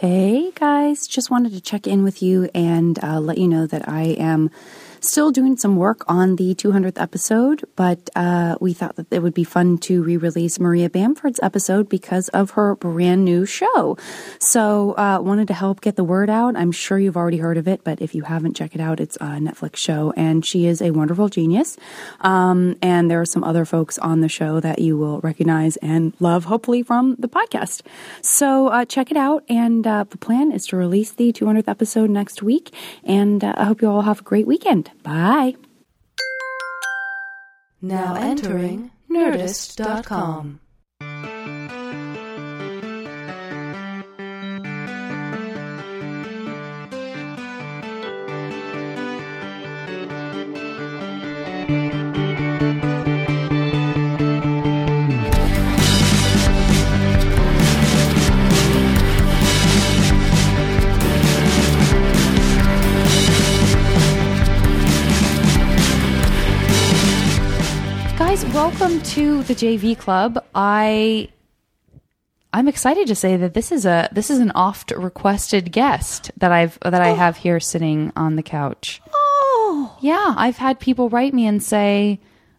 Hey guys, just wanted to check in with you and uh, let you know that I am still doing some work on the 200th episode, but uh, we thought that it would be fun to re release Maria Bamford's episode because of her brand new show. So, uh, wanted to help get the word out. I'm sure you've already heard of it, but if you haven't, check it out. It's a Netflix show, and she is a wonderful genius. Um, and there are some other folks on the show that you will recognize and love, hopefully, from the podcast. So, uh, check it out. And uh, the plan is to release the 200th episode next week. And uh, I hope you all have a great weekend. Bye. Now entering Nerdist.com. welcome to the JV Club. I I'm excited to say that this is a this is an oft requested guest that I've that I oh. have here sitting on the couch. Oh, Yeah, I've had people write me and say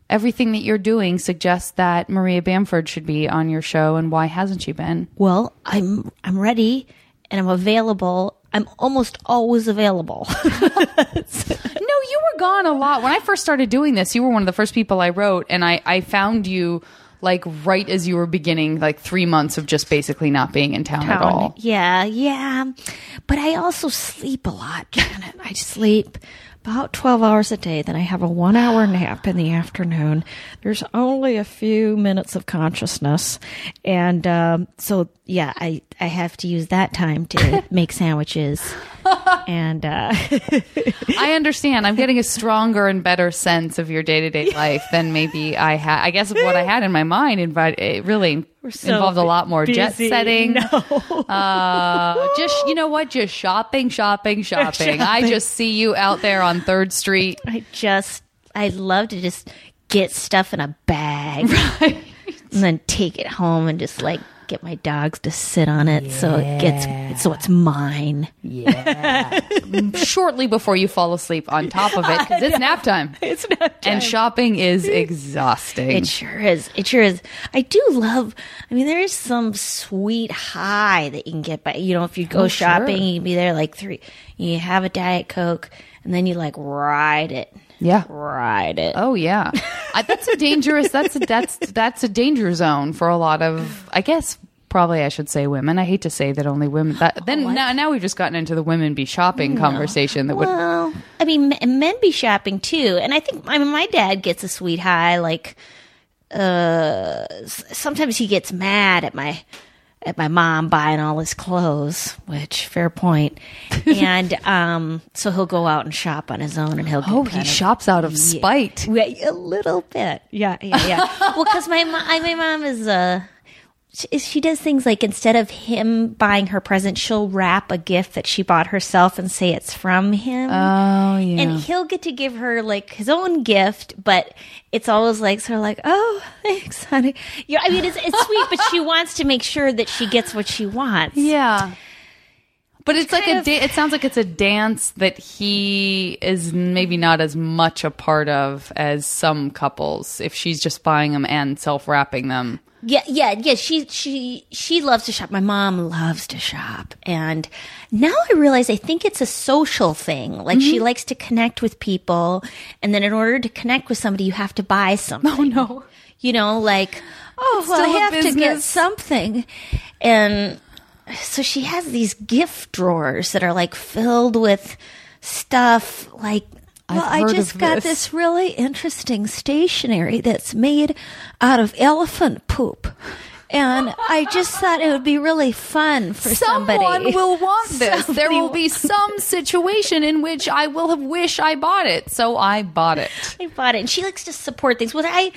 everything that you're doing suggests that Maria Bamford should be on your show and why hasn't she been? well, I'm I'm ready and I'm available. I'm almost always available. No, you were gone a lot. When I first started doing this, you were one of the first people I wrote, and I, I found you like right as you were beginning, like three months of just basically not being in town, at all. Yeah, yeah. But I also sleep a lot, Janet. I sleep about 12 hours a day. Then I have a one hour nap in the afternoon. There's only a few minutes of consciousness. And um, so, yeah, I, I have to use that time to make sandwiches. and uh, I understand. I'm getting a stronger and better sense of your day to day life than maybe I had. I guess what I had in my mind invite, it really so involved a lot more jet setting. No. Uh, just you know what? Just shopping, shopping, shopping. I just see you out there on Third Street. I just, I love to just get stuff in a bag and then take it home and just like get my dogs to sit on it so it gets, so it's mine. Yeah. Shortly before you fall asleep, on top of it, because it's nap time. It's nap time. And shopping is exhausting. It sure is. It sure is. I do love. I mean, there is some sweet high that you can get by. You know, if you go Oh, shopping, sure. you can be there like three. You have a diet coke, and then you like ride it. Yeah. ride it. Oh yeah, I, that's a dangerous. That's a, that's that's a danger zone for a lot of. I guess probably I should say women. I hate to say that only women. That, then now now we've just gotten into the women be shopping conversation that would. I mean, men be shopping too, and I think I mean my dad gets a sweet high. Like, uh, sometimes he gets mad at my at my mom buying all his clothes, which fair point. and um, so he'll go out and shop on his own, and he'll Oh, he of- shops out of spite. Yeah, a little bit. Yeah, yeah, yeah. well, because my mom, my mom is uh, she, she does things like instead of him buying her present, she'll wrap a gift that she bought herself and say it's from him. Oh yeah. And he'll get to give her like his own gift, but it's always like sort of like, oh, thanks, honey. Yeah, I mean, it's it's sweet, but she wants to make sure that she gets what she wants. Yeah. But it's like a da- it sounds like it's a dance that he is maybe not as much a part of as some couples if she's just buying them and self-wrapping them. Yeah, yeah, yeah. She she she loves to shop. My mom loves to shop, and now I realize I think it's a social thing. Like she Mm-hmm. likes to connect with people, and then in order to connect with somebody, you have to buy something. Oh no. You know, like oh, well, I have to get something, and so she has these gift drawers that are like filled with stuff like well, I just got this. this really interesting stationery that's made out of elephant poop. And I just thought it would be really fun for Someone somebody. will want this. there will be some situation in which I will have wish I bought it, so I bought it. I bought it, and she likes to support things. Well, I,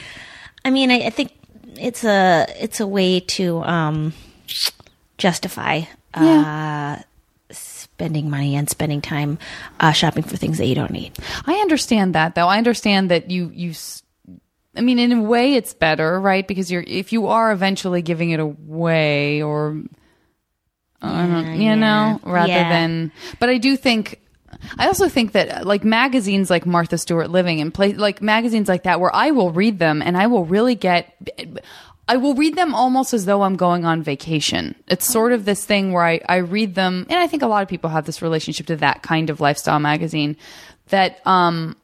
I mean, I, I think it's a it's a way to um, justify uh, spending money and spending time uh, shopping for things that you don't need. I understand that though. I understand that you you s- I mean in a way it's better, right? Because you're if you are eventually giving it away or I don't, Yeah, you know, yeah. rather Yeah. than. But I do think. I also think that uh, like magazines like Martha Stewart Living and play like magazines like that where I will read them and I will really get I will read them almost as though I'm going on vacation. It's sort of this thing where I, I read them and I think a lot of people have this relationship to that kind of lifestyle magazine that um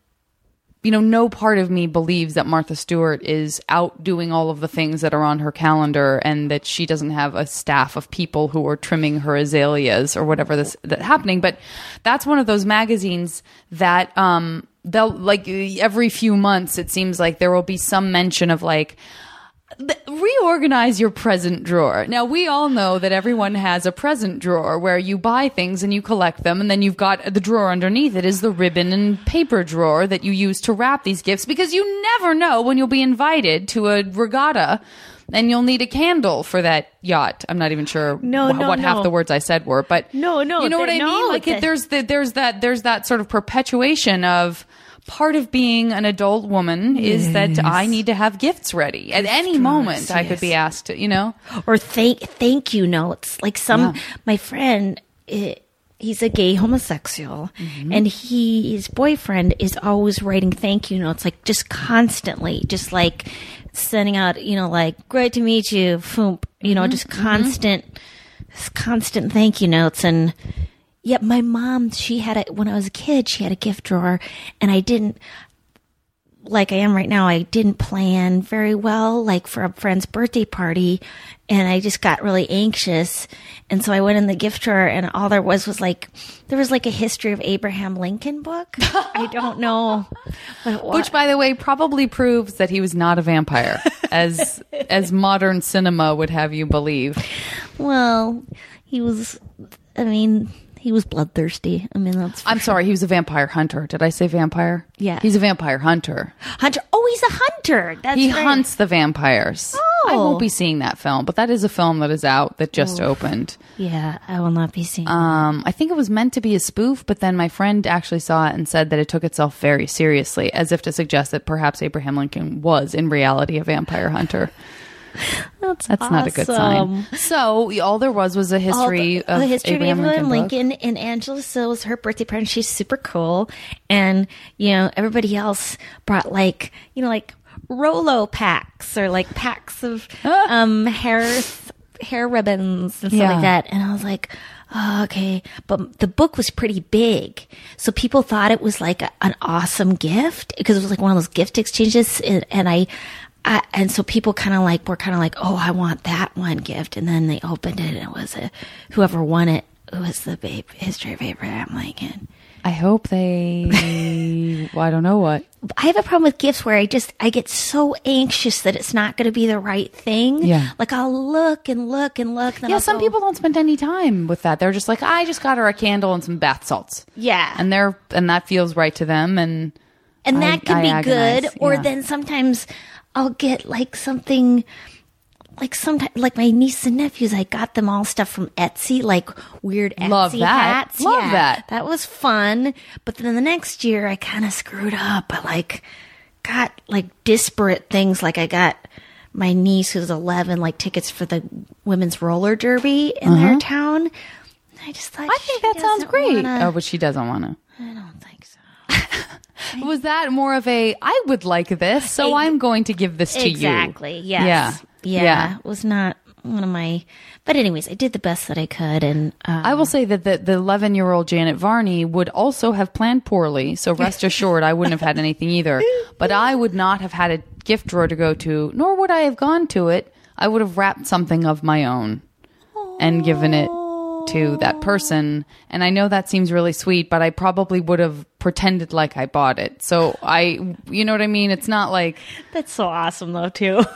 you know, no part of me believes that Martha Stewart is out doing all of the things that are on her calendar and that she doesn't have a staff of people who are trimming her azaleas or whatever this that's happening. But that's one of those magazines that um they'll like every few months it seems like there will be some mention of like th- reorganize your present drawer. Now we all know that everyone has a present drawer where you buy things and you collect them and then you've got the drawer underneath it is the ribbon and paper drawer that you use to wrap these gifts because you never know when you'll be invited to a regatta and you'll need a candle for that yacht. I'm not even sure No, wh- no, what half the words I said were, but No, no, you know what I mean? no, Like it, there's the, there's that there's that sort of perpetuation of part of being an adult woman is that I need to have gifts ready at any moment. I could be asked, to, you know. or thank thank you notes. Like some my friend, eh, he's a gay homosexual, Mm-hmm. and he his boyfriend is always writing thank you notes, like just constantly, just like sending out, you know, like great to meet you, foomp, you know, just constant, just constant thank you notes and. Yet my mom, she had a when I was a kid, she had a gift drawer, and I didn't like I am right now, I didn't plan very well, like for a friend's birthday party, and I just got really anxious. And so I went in the gift drawer, and all there was was like, there was like a history of Abraham Lincoln book. I don't know what it was. Which, by the way, probably proves that he was not a vampire, as as modern cinema would have you believe. well, he was, I mean, he was bloodthirsty. I mean, that's I'm sorry, he was a vampire hunter. Did I say vampire? Yeah. he's a vampire hunter. hunter. Oh, he's a hunter. That's He right. hunts the vampires. Oh, I won't be seeing that film, but that is a film that is out that just opened. Yeah, I will not be seeing. Um, I think it was meant to be a spoof, but then my friend actually saw it and said that it took itself very seriously, as if to suggest that perhaps Abraham Lincoln was in reality a vampire hunter. that's That's not a good sign. So all there was was a history the, of the history Abraham of Abraham Lincoln. Lincoln, and Angela Sill was her birthday party. She's super cool, and you know everybody else brought like you know like Rolo packs or like packs of um hair hair ribbons and stuff Yeah. like that. And I was like, oh, okay, but the book was pretty big, so people thought it was like a, an awesome gift because it was like one of those gift exchanges, and, and I. I, and so people kind of like were kind of like, oh, I want that one gift, and then they opened it, and it was a whoever won it. It was the babe, history of Abraham Lincoln. I hope they. well, I don't know what. I have a problem with gifts where I just I get so anxious that it's not going to be the right thing. Yeah. like I'll look and look and look. Yeah, I'll some go- people don't spend any time with that. They're just like, I just got her a candle and some bath salts. Yeah. and they're and that feels right to them. And and I- that can I be agonize, good. Or yeah. then sometimes I'll get like something. Like sometimes, like my niece and nephews, I got them all stuff from Etsy, like weird Etsy Love that. hats. Love Yeah, that. That was fun. But then the next year, I kind of screwed up. I like got like disparate things. Like I got my niece who's 11 like tickets for the women's roller derby in their town. And I just thought Uh-huh. I think that sounds great. wanna- Oh, but she doesn't want to. I don't think so. Was that more of a I would like this, so I'm going to give this to you? Exactly. Yes. Yeah. Yeah. Yeah. It was not one of my. But anyways, I did the best that I could, and uh, I will say that the the 11 year old Janet Varney would also have planned poorly. So rest assured, I wouldn't have had anything either. But I would not have had a gift drawer to go to, nor would I have gone to it. I would have wrapped something of my own and given it to that person. And I know that seems really sweet, but I probably would have pretended like I bought it. So I, you know what I mean? It's not like. that's so awesome though too.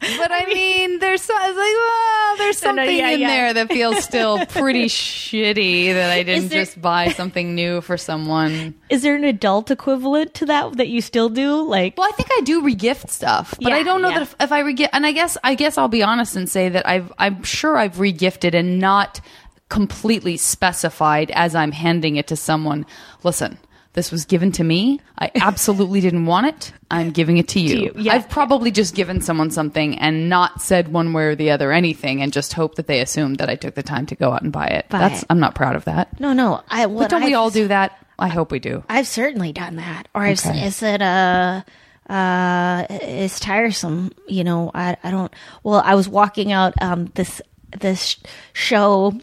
But I mean, there's so, it's like, there's No, no, something yeah, in yeah. there that feels still pretty shitty that I didn't there- just buy something new for someone. Is there an adult equivalent to that that you still do? Like, Well, I think I do regift stuff, but I don't know yeah. that if, if I regift, and I guess I guess I'll be honest and say that I've I'm sure I've regifted and not completely specified as I'm handing it to someone. Listen. This was given to me. I absolutely didn't want it. I'm giving it to you. you, yeah. I've probably just given someone something and not said one way or the other anything and just hope that they assumed that I took the time to go out and buy it. Buy That's it. I'm not proud of that. No, no. I But don't we I've- all do that? I hope we do. I've certainly done that. Or I've Okay. is it uh uh it's tiresome, you know. I I don't well, I was walking out um this this show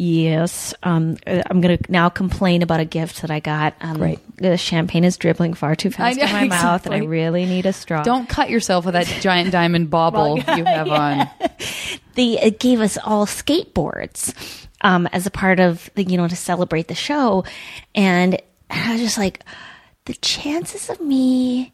Yes, um, uh, I'm going to now complain about a gift that I got. Um, Great. The champagne is dribbling far too fast I in know, my mouth, and I really need a straw. Don't cut yourself with that giant diamond bauble you have on. they it gave us all skateboards um, as a part of the you know to celebrate the show, and I was just like, the chances of me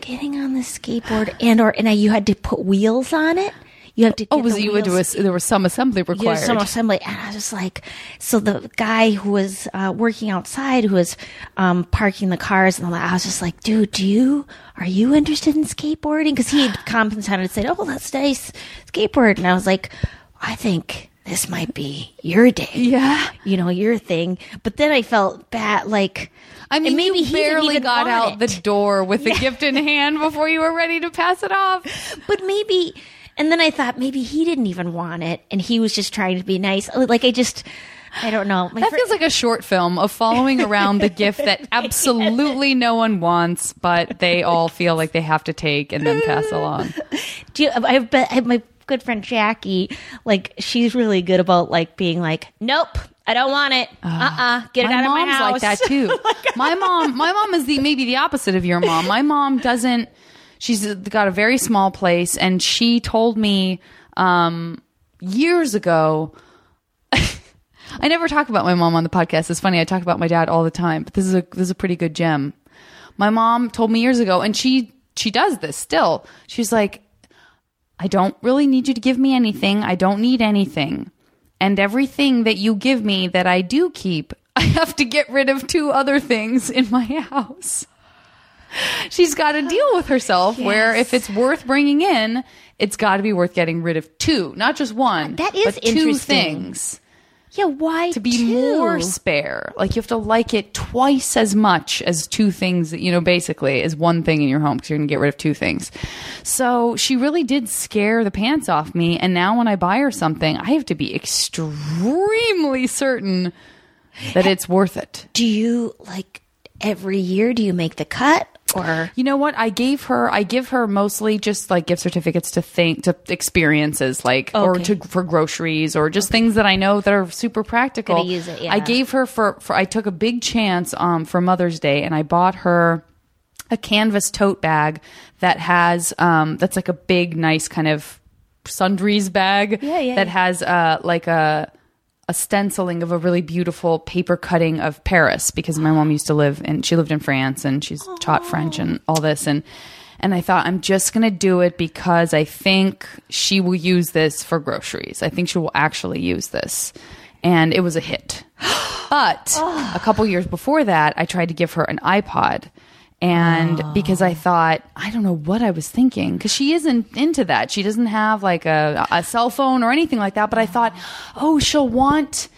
getting on the skateboard and or and I, you had to put wheels on it. You have to. Oh, was you would do a, there was some assembly yeah, required. some assembly, and I was just like, so the guy who was uh, working outside, who was um, parking the cars, and all that, I was just like, dude, do you are you interested in skateboarding? Because he had complimented and said, oh, that's nice skateboard, and I was like, I think this might be your day, Yeah. you know, your thing. But then I felt bad, like. I mean, maybe he barely got out it. the door with the gift in hand before you were ready to pass it off. but maybe and then i thought maybe he didn't even want it and he was just trying to be nice oh, like i just i don't know My That fr- feels like a short film of following around the gift that absolutely no one wants, but they all feel like they have to take and then pass along. do you, i bet my good friend jackie like she's really good about like being like nope i don't want it uh, uh-uh get it out of my mom's house like that too. my mom, my mom is the maybe the opposite of your mom. My mom doesn't. She's got a very small place, and she told me um, years ago. I never talk about my mom on the podcast. It's funny. I talk about my dad all the time, but this is a this is a pretty good gem. My mom told me years ago, and she she does this still. She's like, I don't really need you to give me anything. I don't need anything. And everything that you give me that I do keep, I have to get rid of two other things in my house. She's got to deal with herself where if it's worth bringing in, it's got to be worth getting rid of two, not just one. That is two things yeah why to be two? more spare. Like you have to like it twice as much as two things, that you know, basically is one thing in your home because you're going to get rid of two things. So she really did scare the pants off me. And now when I buy her something, I have to be extremely certain that it's worth it. do you like every year do you make the cut or You know what? I gave her. I give her mostly just like gift certificates to think to experiences, like or to for groceries or just things that I know that are super practical. Use it, yeah. I gave her for, for. I took a big chance um for Mother's Day, and I bought her a canvas tote bag that has um that's like a big, nice kind of sundries bag. Yeah, yeah, That has uh like a a stenciling of a really beautiful paper cutting of Paris because my mom used to live and she lived in France and she's taught French and all this and and I thought I'm just going to do it because I think she will use this for groceries. I think she will actually use this. And it was a hit. But a couple years before that, I tried to give her an iPod. And ah. because I thought, I don't know what I was thinking, because she isn't into that. She doesn't have like a, a cell phone or anything like that. But I thought, oh, she'll want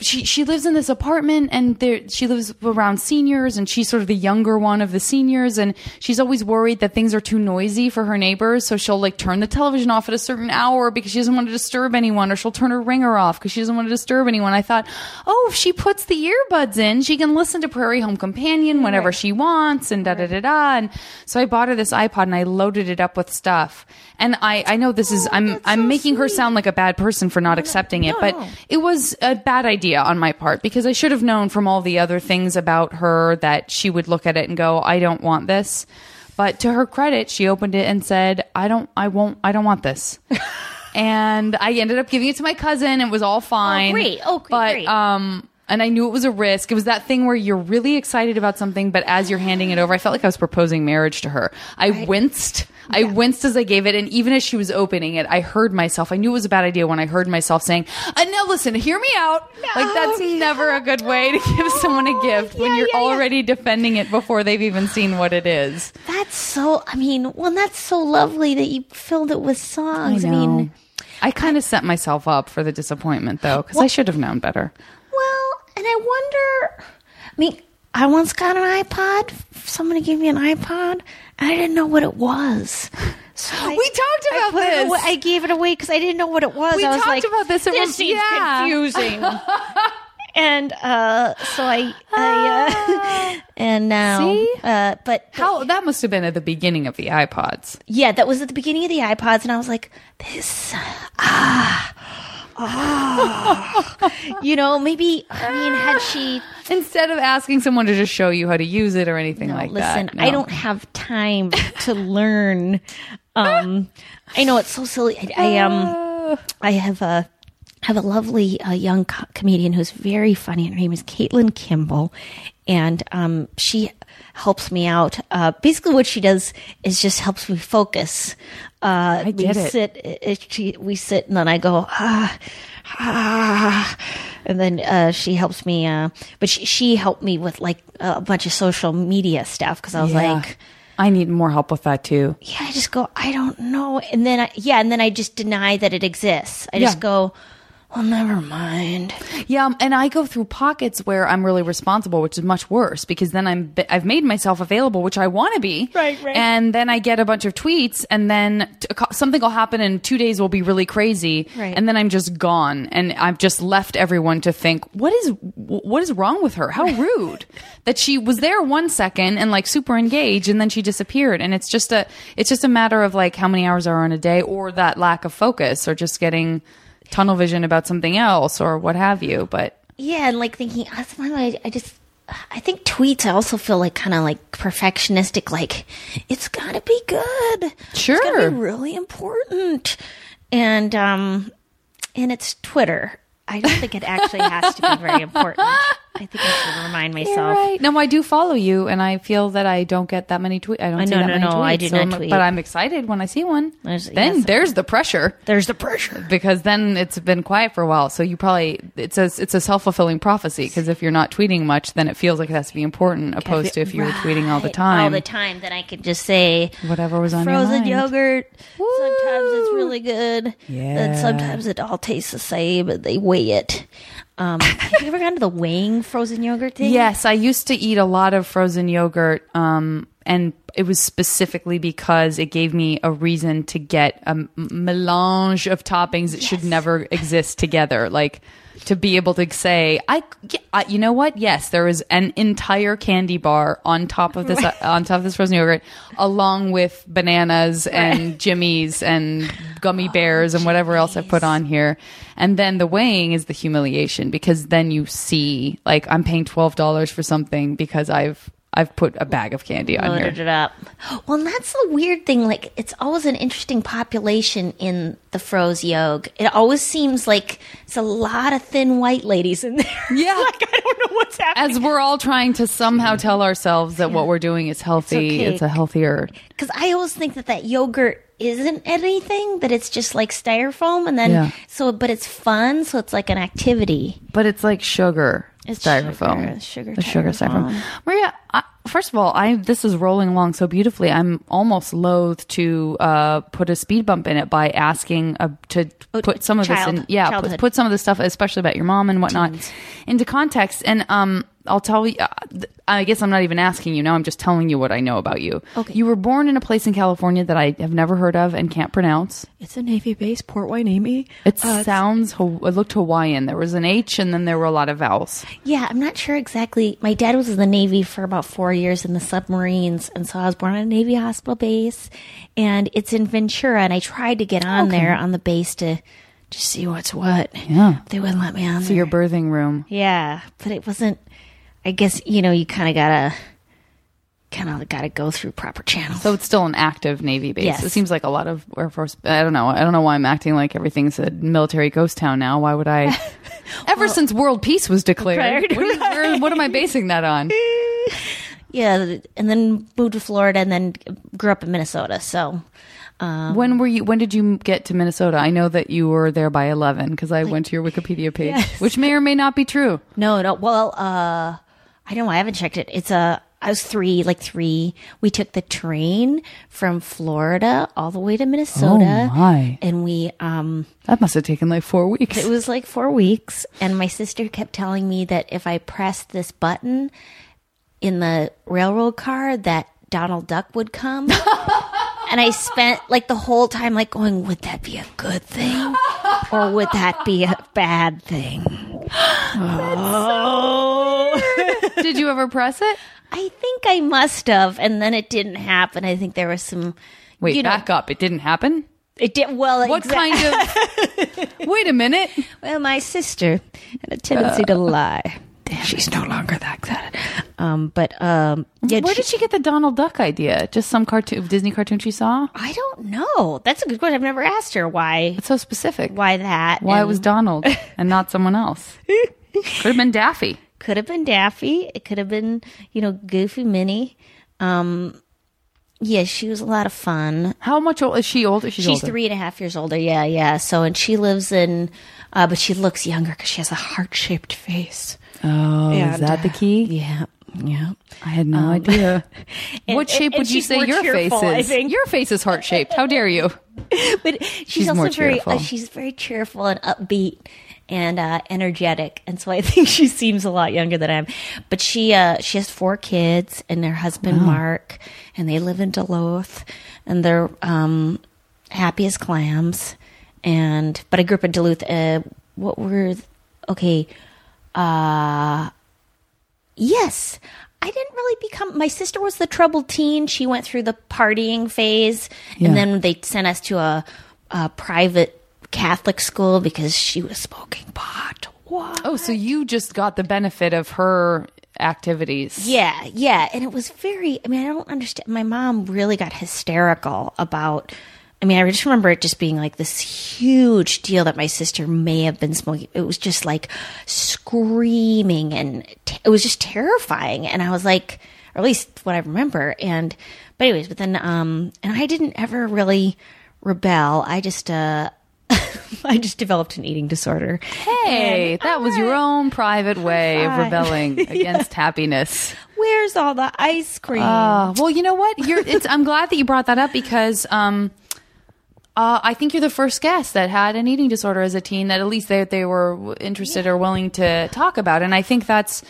she she lives in this apartment and there she lives around seniors and she's sort of the younger one of the seniors and she's always worried that things are too noisy for her neighbors. So she'll like turn the television off at a certain hour because she doesn't want to disturb anyone or she'll turn her ringer off because she doesn't want to disturb anyone. I thought oh if she puts the earbuds in she can listen to prairie home companion whenever she wants and da da da da. And so i bought her this ipod and i loaded it up with stuff and i i know this is i'm i'm making her sound like a bad person for not accepting it no, but no. it was a bad idea on my part because I should have known from all the other things about her that she would look at it and go, I don't want this. But to her credit, she opened it and said, I don't, I won't, I don't want this. and I ended up giving it to my cousin. It was all fine. great. Oh, great, But, um, and I knew it was a risk. It was that thing where you're really excited about something, but as you're handing it over, I felt like I was proposing marriage to her. I winced. I winced as I gave it, and even as she was opening it, I heard myself. I knew it was a bad idea when I heard myself saying, uh, "Now listen, hear me out." like that's never a good way to give someone a gift when you're yeah, yeah. already defending it before they've even seen what it is. that's so i mean well that's so lovely that you filled it with songs i, mean I kind of set myself up for the disappointment though, because I should have known better. And I wonder. I mean, I once got an iPod. Somebody gave me an iPod, and I didn't know what it was. So I, We talked I about it this. away- I gave it away because I didn't know what it was. We I was talked like, about this. It This was- seems yeah. confusing. and uh, so I, I uh, and now, See? uh, but How that must have been at the beginning of the iPods. yeah, that was at the beginning of the iPods, and I was like, this, ah, ah. you know, maybe, I mean, had she, Instead of asking someone to just show you how to use it or anything like that. listen, that. I don't have time to learn. Um, I know it's so silly. I, I um, I have a have a lovely uh, young co- comedian who's very funny. And her name is Caitlin Kimball, and um, she helps me out. Uh, basically, what she does is just helps me focus. Uh, I get we it. sit. It, she, we sit, and then I go ah. Ah, and then uh, she helps me, uh, but she, she helped me with like a bunch of social media stuff because I was Yeah. like, I need more help with that too. yeah, I just go, I don't know. And then, I, yeah, and then I just deny that it exists. I just go, well, never mind. Yeah, um, and I go through pockets where I'm really responsible, which is much worse because then I'm I've made myself available, which I want to be. Right, right. And then I get a bunch of tweets, and then t- something will happen, and two days will be really crazy, Right. and then I'm just gone, and I've just left everyone to think, what is what is wrong with her? How rude that she was there one second and like super engaged, and then she disappeared, and it's just a it's just a matter of like how many hours are in a day, or that lack of focus, or just getting tunnel vision about something else or what have you but Yeah, and like thinking, why I, I just, I think tweets, I also feel like kind of like perfectionistic, like, it's gotta be good. Sure. It's gotta be really important. And, um, and it's Twitter. I don't think it actually has to be very important. I think I should remind myself. right no i do follow you and i feel that i don't get that many tweets i don't I see know, that no, many no, tweets I do so not I'm- tweet. but i'm excited when i see one There's- then yes. there's the pressure There's the pressure. because then it's been quiet for a while so you probably it's a it's a self-fulfilling prophecy because if you're not tweeting much then it feels like it has to be important opposed to if you were tweeting all the time All the time, then I could just say Whatever was on your frozen yogurt. Sometimes it's really good. Yeah. And sometimes it all tastes the same, and they weigh it. Um, have you ever gone to the weighing frozen yogurt thing? Yes, I used to eat a lot of frozen yogurt, um, and it was specifically because it gave me a reason to get a m- melange of toppings that should never exist together. Like to be able to say, I, I- you know what? Yes, there is an entire candy bar on top of this uh, on top of this frozen yogurt, along with bananas and jimmies and gummy bears and whatever else I put on here. And then the weighing is the humiliation because then you see like I'm paying twelve dollars for something because I've I've put a bag of candy on Loaded here. it up. Well, and that's the weird thing. Like, it's always an interesting population in the froze yog. It always seems like it's a lot of thin white ladies in there. Yeah. like, I don't know what's happening. As we're all trying to somehow tell ourselves that what we're doing is healthy, okay. it's a healthier. because I always think that that yogurt isn't anything that it's just like styrofoam and then Yeah. so but it's fun so it's like an activity But it's like sugar It's styrofoam. sugar- sugar the sugar styrofoam. styrofoam. Maria, I, first of all, I this is rolling along so beautifully. I'm almost loath to uh, put a speed bump in it by asking uh, to Oh, put some of this in. Yeah, put, put some of this stuff, especially about your mom and whatnot, into context. And um, I'll tell you. Uh, I guess I'm not even asking you now. I'm just telling you what I know about you. Okay. You were born in a place in California that I have never heard of and can't pronounce. it's a navy base port Hueneme. It sounds. It looked Hawaiian. There was an H, and then there were a lot of vowels. yeah i'm not sure exactly my dad was in the navy for about four years in the submarines and so i was born on a navy hospital base and it's in ventura and i tried to get on there on the base to just see what's what Yeah. they wouldn't let me on So there. your birthing room. Yeah, but it wasn't. I guess you know you kind of gotta, kind of gotta go through proper channels. So it's still an active Navy base. Yes. It seems like a lot of Air Force. I don't know. I don't know why I'm acting like everything's a military ghost town now. Why would I? Ever since world peace was declared, what, is- where- what am I basing that on? yeah, and then moved to Florida, and then grew up in Minnesota. So when were you? When did you get to Minnesota? I know that you were there by 11 because I went to your Wikipedia page, Yes. which may or may not be true. no, no. Well, uh, I don't know. I haven't checked it. It's a. I was three, like three. We took the train from Florida all the way to Minnesota, Oh, my. and we um That must have taken like four weeks. It was like four weeks, and my sister kept telling me that if I pressed this button, in the railroad car that Donald Duck would come. and I spent like the whole time like going, would that be a good thing? Or would that be a bad thing? oh. Did you ever press it? I think I must have, and then it didn't happen. I think there was some. Wait, you know, back up. It didn't happen. It did well. What exa- kind of? Wait a minute. Well, my sister had a tendency to lie. She's no longer that excited. Um, but um, yeah, Where she- did she get the Donald Duck idea? Just some cartoon, Disney cartoon she saw? I don't know. That's a good question. I've never asked her why. It's so specific. Why that? Why it was Donald and not someone else? Could have been Daffy. Could have been Daffy. It could have been you know Goofy Minnie. Um, yeah, she was a lot of fun. How much old is she? Older? She's, She's older. three and a half years older. Yeah, yeah. So and she lives in, uh, but she looks younger because she has a heart shaped face. Oh, is that the key? Yeah, yeah. I had no idea. and- what shape and would you say your face cheerful, I is? think. Your face is heart shaped. How dare you? but she's, She's also very uh, she's very cheerful and upbeat and uh, energetic and so i think she seems a lot younger than i am but she uh, she has four kids and their husband mark and they live in duluth and they're um, happy as clams and but i grew up in duluth uh, what were okay uh Yes. I didn't really become. My sister was the troubled teen. She went through the partying phase, Yeah. and then they sent us to a, a private Catholic school because she was smoking pot. What? Oh, so you just got the benefit of her activities. Yeah, yeah. And it was very, I mean, I don't understand. My mom really got hysterical about, I mean, I just remember it just being like this huge deal that my sister may have been smoking. It was just like screaming and t- it was just terrifying. And I was like, or at least what I remember. And, but anyways, but then, um, and I didn't ever really rebel. I just, uh, I just developed an eating disorder. Hey, that was your own private way of rebelling against happiness. Where's all the ice cream? Uh, well, you know what? I'm glad that you brought that up because um, uh, I think you're the first guest that had an eating disorder as a teen that at least they, they were interested or willing to talk about. And I think that's,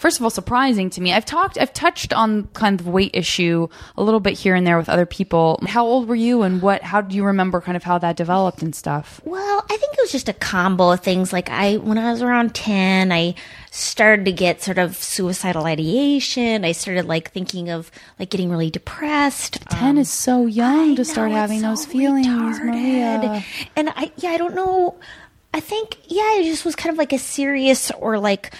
first of all, surprising to me. I've talked, I've touched on kind of weight issue a little bit here and there with other people. How old were you and what, how do you remember kind of how that developed and stuff? Well, I think it was just a combo of things. Like I, when I was around ten, I started to get sort of suicidal ideation. I started like thinking of like getting really depressed. 10 um, is so young to start know, having those so feelings, retarded. Maria. And I, yeah, I don't know. I think, yeah, it just was kind of like a serious or like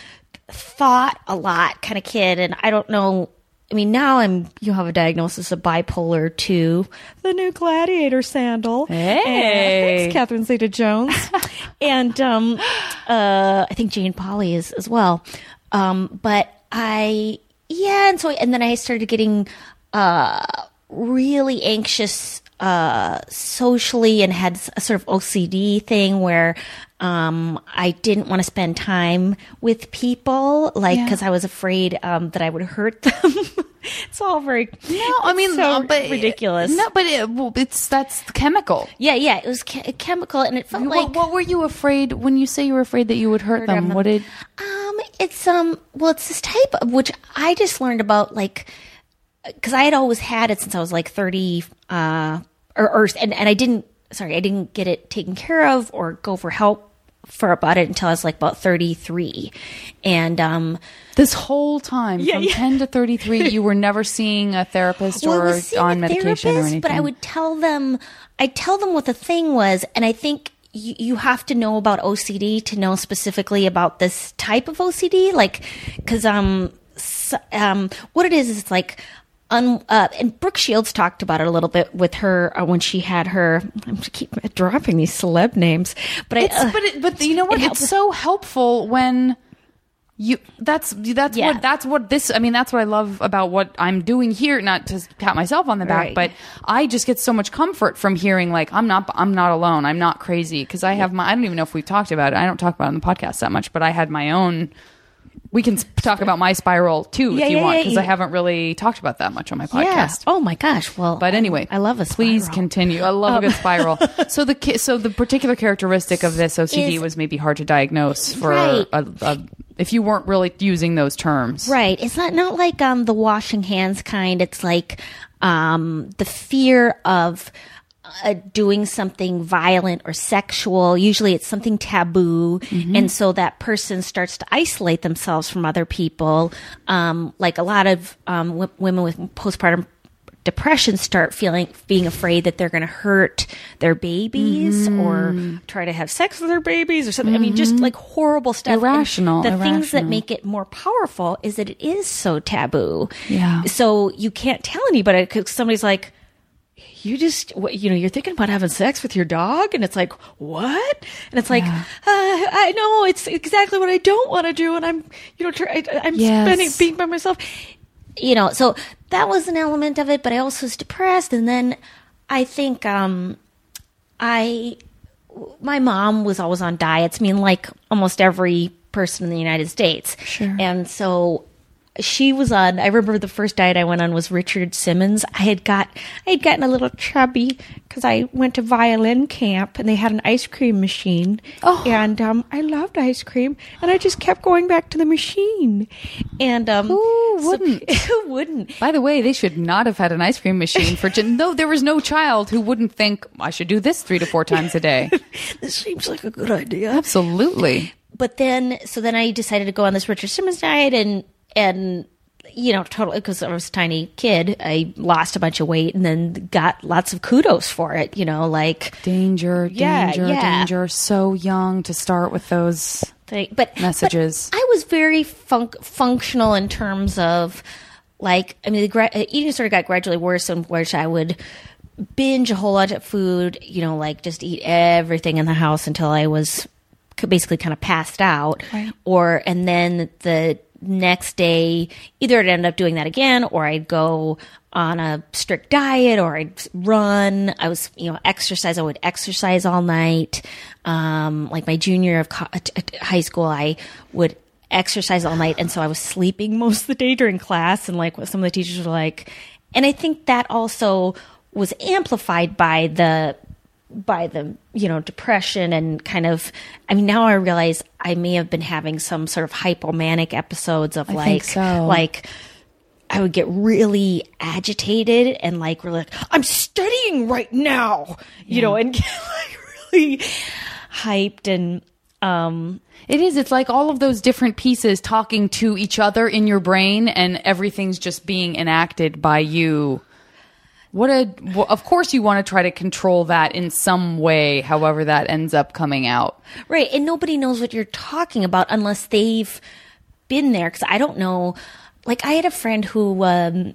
thought a lot kind of kid. And I don't know. I mean, now I'm, you have a diagnosis of bipolar two, the new gladiator sandal. Hey. And- thanks, Catherine Zeta Jones. and, um, uh, I think Jane Pauley is as well. Um, but I, yeah. And so, and then I started getting, uh, really anxious uh socially and had a sort of OCD thing where um I didn't want to spend time with people like Yeah. cuz I was afraid um that I would hurt them. it's all very No, I mean, so uh, but ridiculous. No, but it, it's that's chemical. Yeah, yeah, it was che- chemical and it felt what, like what were you afraid when you say you were afraid that you would hurt, them? them. What did? Um, it's um, well, it's this type of which I just learned about, like, because I had always had it since I was like thirty, uh, or, or and and I didn't, sorry, I didn't get it taken care of or go for help for about it until I was like about thirty three, and um, This whole time, from yeah. ten to thirty-three, you were never seeing a therapist well, I or on medication or anything. But I would tell them, I'd tell them what the thing was, and I think you, you have to know about OCD to know specifically about this type of OCD, like because um s um what it is is it's like. Un, uh, and Brooke Shields talked about it a little bit with her uh, when she had her. I'm just keep dropping these celeb names, but I, uh, but it, but you know what? it It's so helpful when you. That's that's Yeah. what that's what this. I mean, that's what I love about what I'm doing here. Not to pat myself on the back, Right. but I just get so much comfort from hearing like I'm not I'm not alone. I'm not crazy because I have my. I don't even know if we've talked about it. I don't talk about it on the podcast that much, but I had my own we can talk about my spiral too Yeah, if you yeah, want because yeah. I haven't really talked about that much on my podcast. Oh my gosh. Well, But anyway, I, I love a spiral. Please continue. I love a good spiral. So the ki- so the particular characteristic of this OCD Is- was maybe hard to diagnose for Right. a, a, if you weren't really using those terms. Right. It's not not like um the washing hands kind. It's like um the fear of uh, doing something violent or sexual. Usually it's something taboo. And so that person starts to isolate themselves from other people. Um, like a lot of um, w- women with postpartum depression start feeling being afraid that they're going to hurt their babies or try to have sex with their babies or something. I mean, just like horrible stuff. And Irrational, The things that make it more powerful is that it is so taboo. Yeah. So you can't tell anybody because somebody's like, you just, you know, you're thinking about having sex with your dog, and it's like, what? And it's like, uh, I know it's exactly what I don't want to do, and I'm, you know, I, I'm Yes. spending being by myself. You know, so that was an element of it, but I also was depressed, and then I think, um, I my mom was always on diets. I mean, like almost every person in the United States. Sure. And so she was on. I remember the first diet I went on was Richard Simmons. I had got I had gotten a little chubby because I went to violin camp and they had an ice cream machine. Oh. And um, I loved ice cream, and I just kept going back to the machine. And um, Who wouldn't? who wouldn't? By the way, they should not have had an ice cream machine for. No, there was no child who wouldn't think I should do this three to four times a day. This seems like a good idea. Absolutely. but then so then I decided to go on this Richard Simmons diet and and you know totally because I was a tiny kid I lost a bunch of weight and then got lots of kudos for it you know like Danger, Yeah, danger, yeah. danger. So young to start with those. thing. but Messages. but I was very fun- functional in terms of like I mean the gra- eating sort of got gradually worse in which I would binge a whole lot of food you know like just eat everything in the house until I was basically kind of passed out Right. or and then the next day either I'd end up doing that again or I'd go on a strict diet or I'd run. I was you know exercise. I would exercise all night. Um like my junior of co- high school I would exercise all night and so I was sleeping most of the day during class and like what some of the teachers were like and I think that also was amplified by the by the you know depression and kind of i mean now i realize i may have been having some sort of hypomanic episodes of like so. like i would get really agitated and like really like i'm studying right now you know and get like really hyped and um It is. It's like all of those different pieces talking to each other in your brain, and everything's just being enacted by you. What a. Well, of course, you want to try to control that in some way, however that ends up coming out. Right. And nobody knows what you're talking about unless they've been there. Cause I don't know. Like, I had a friend who, um,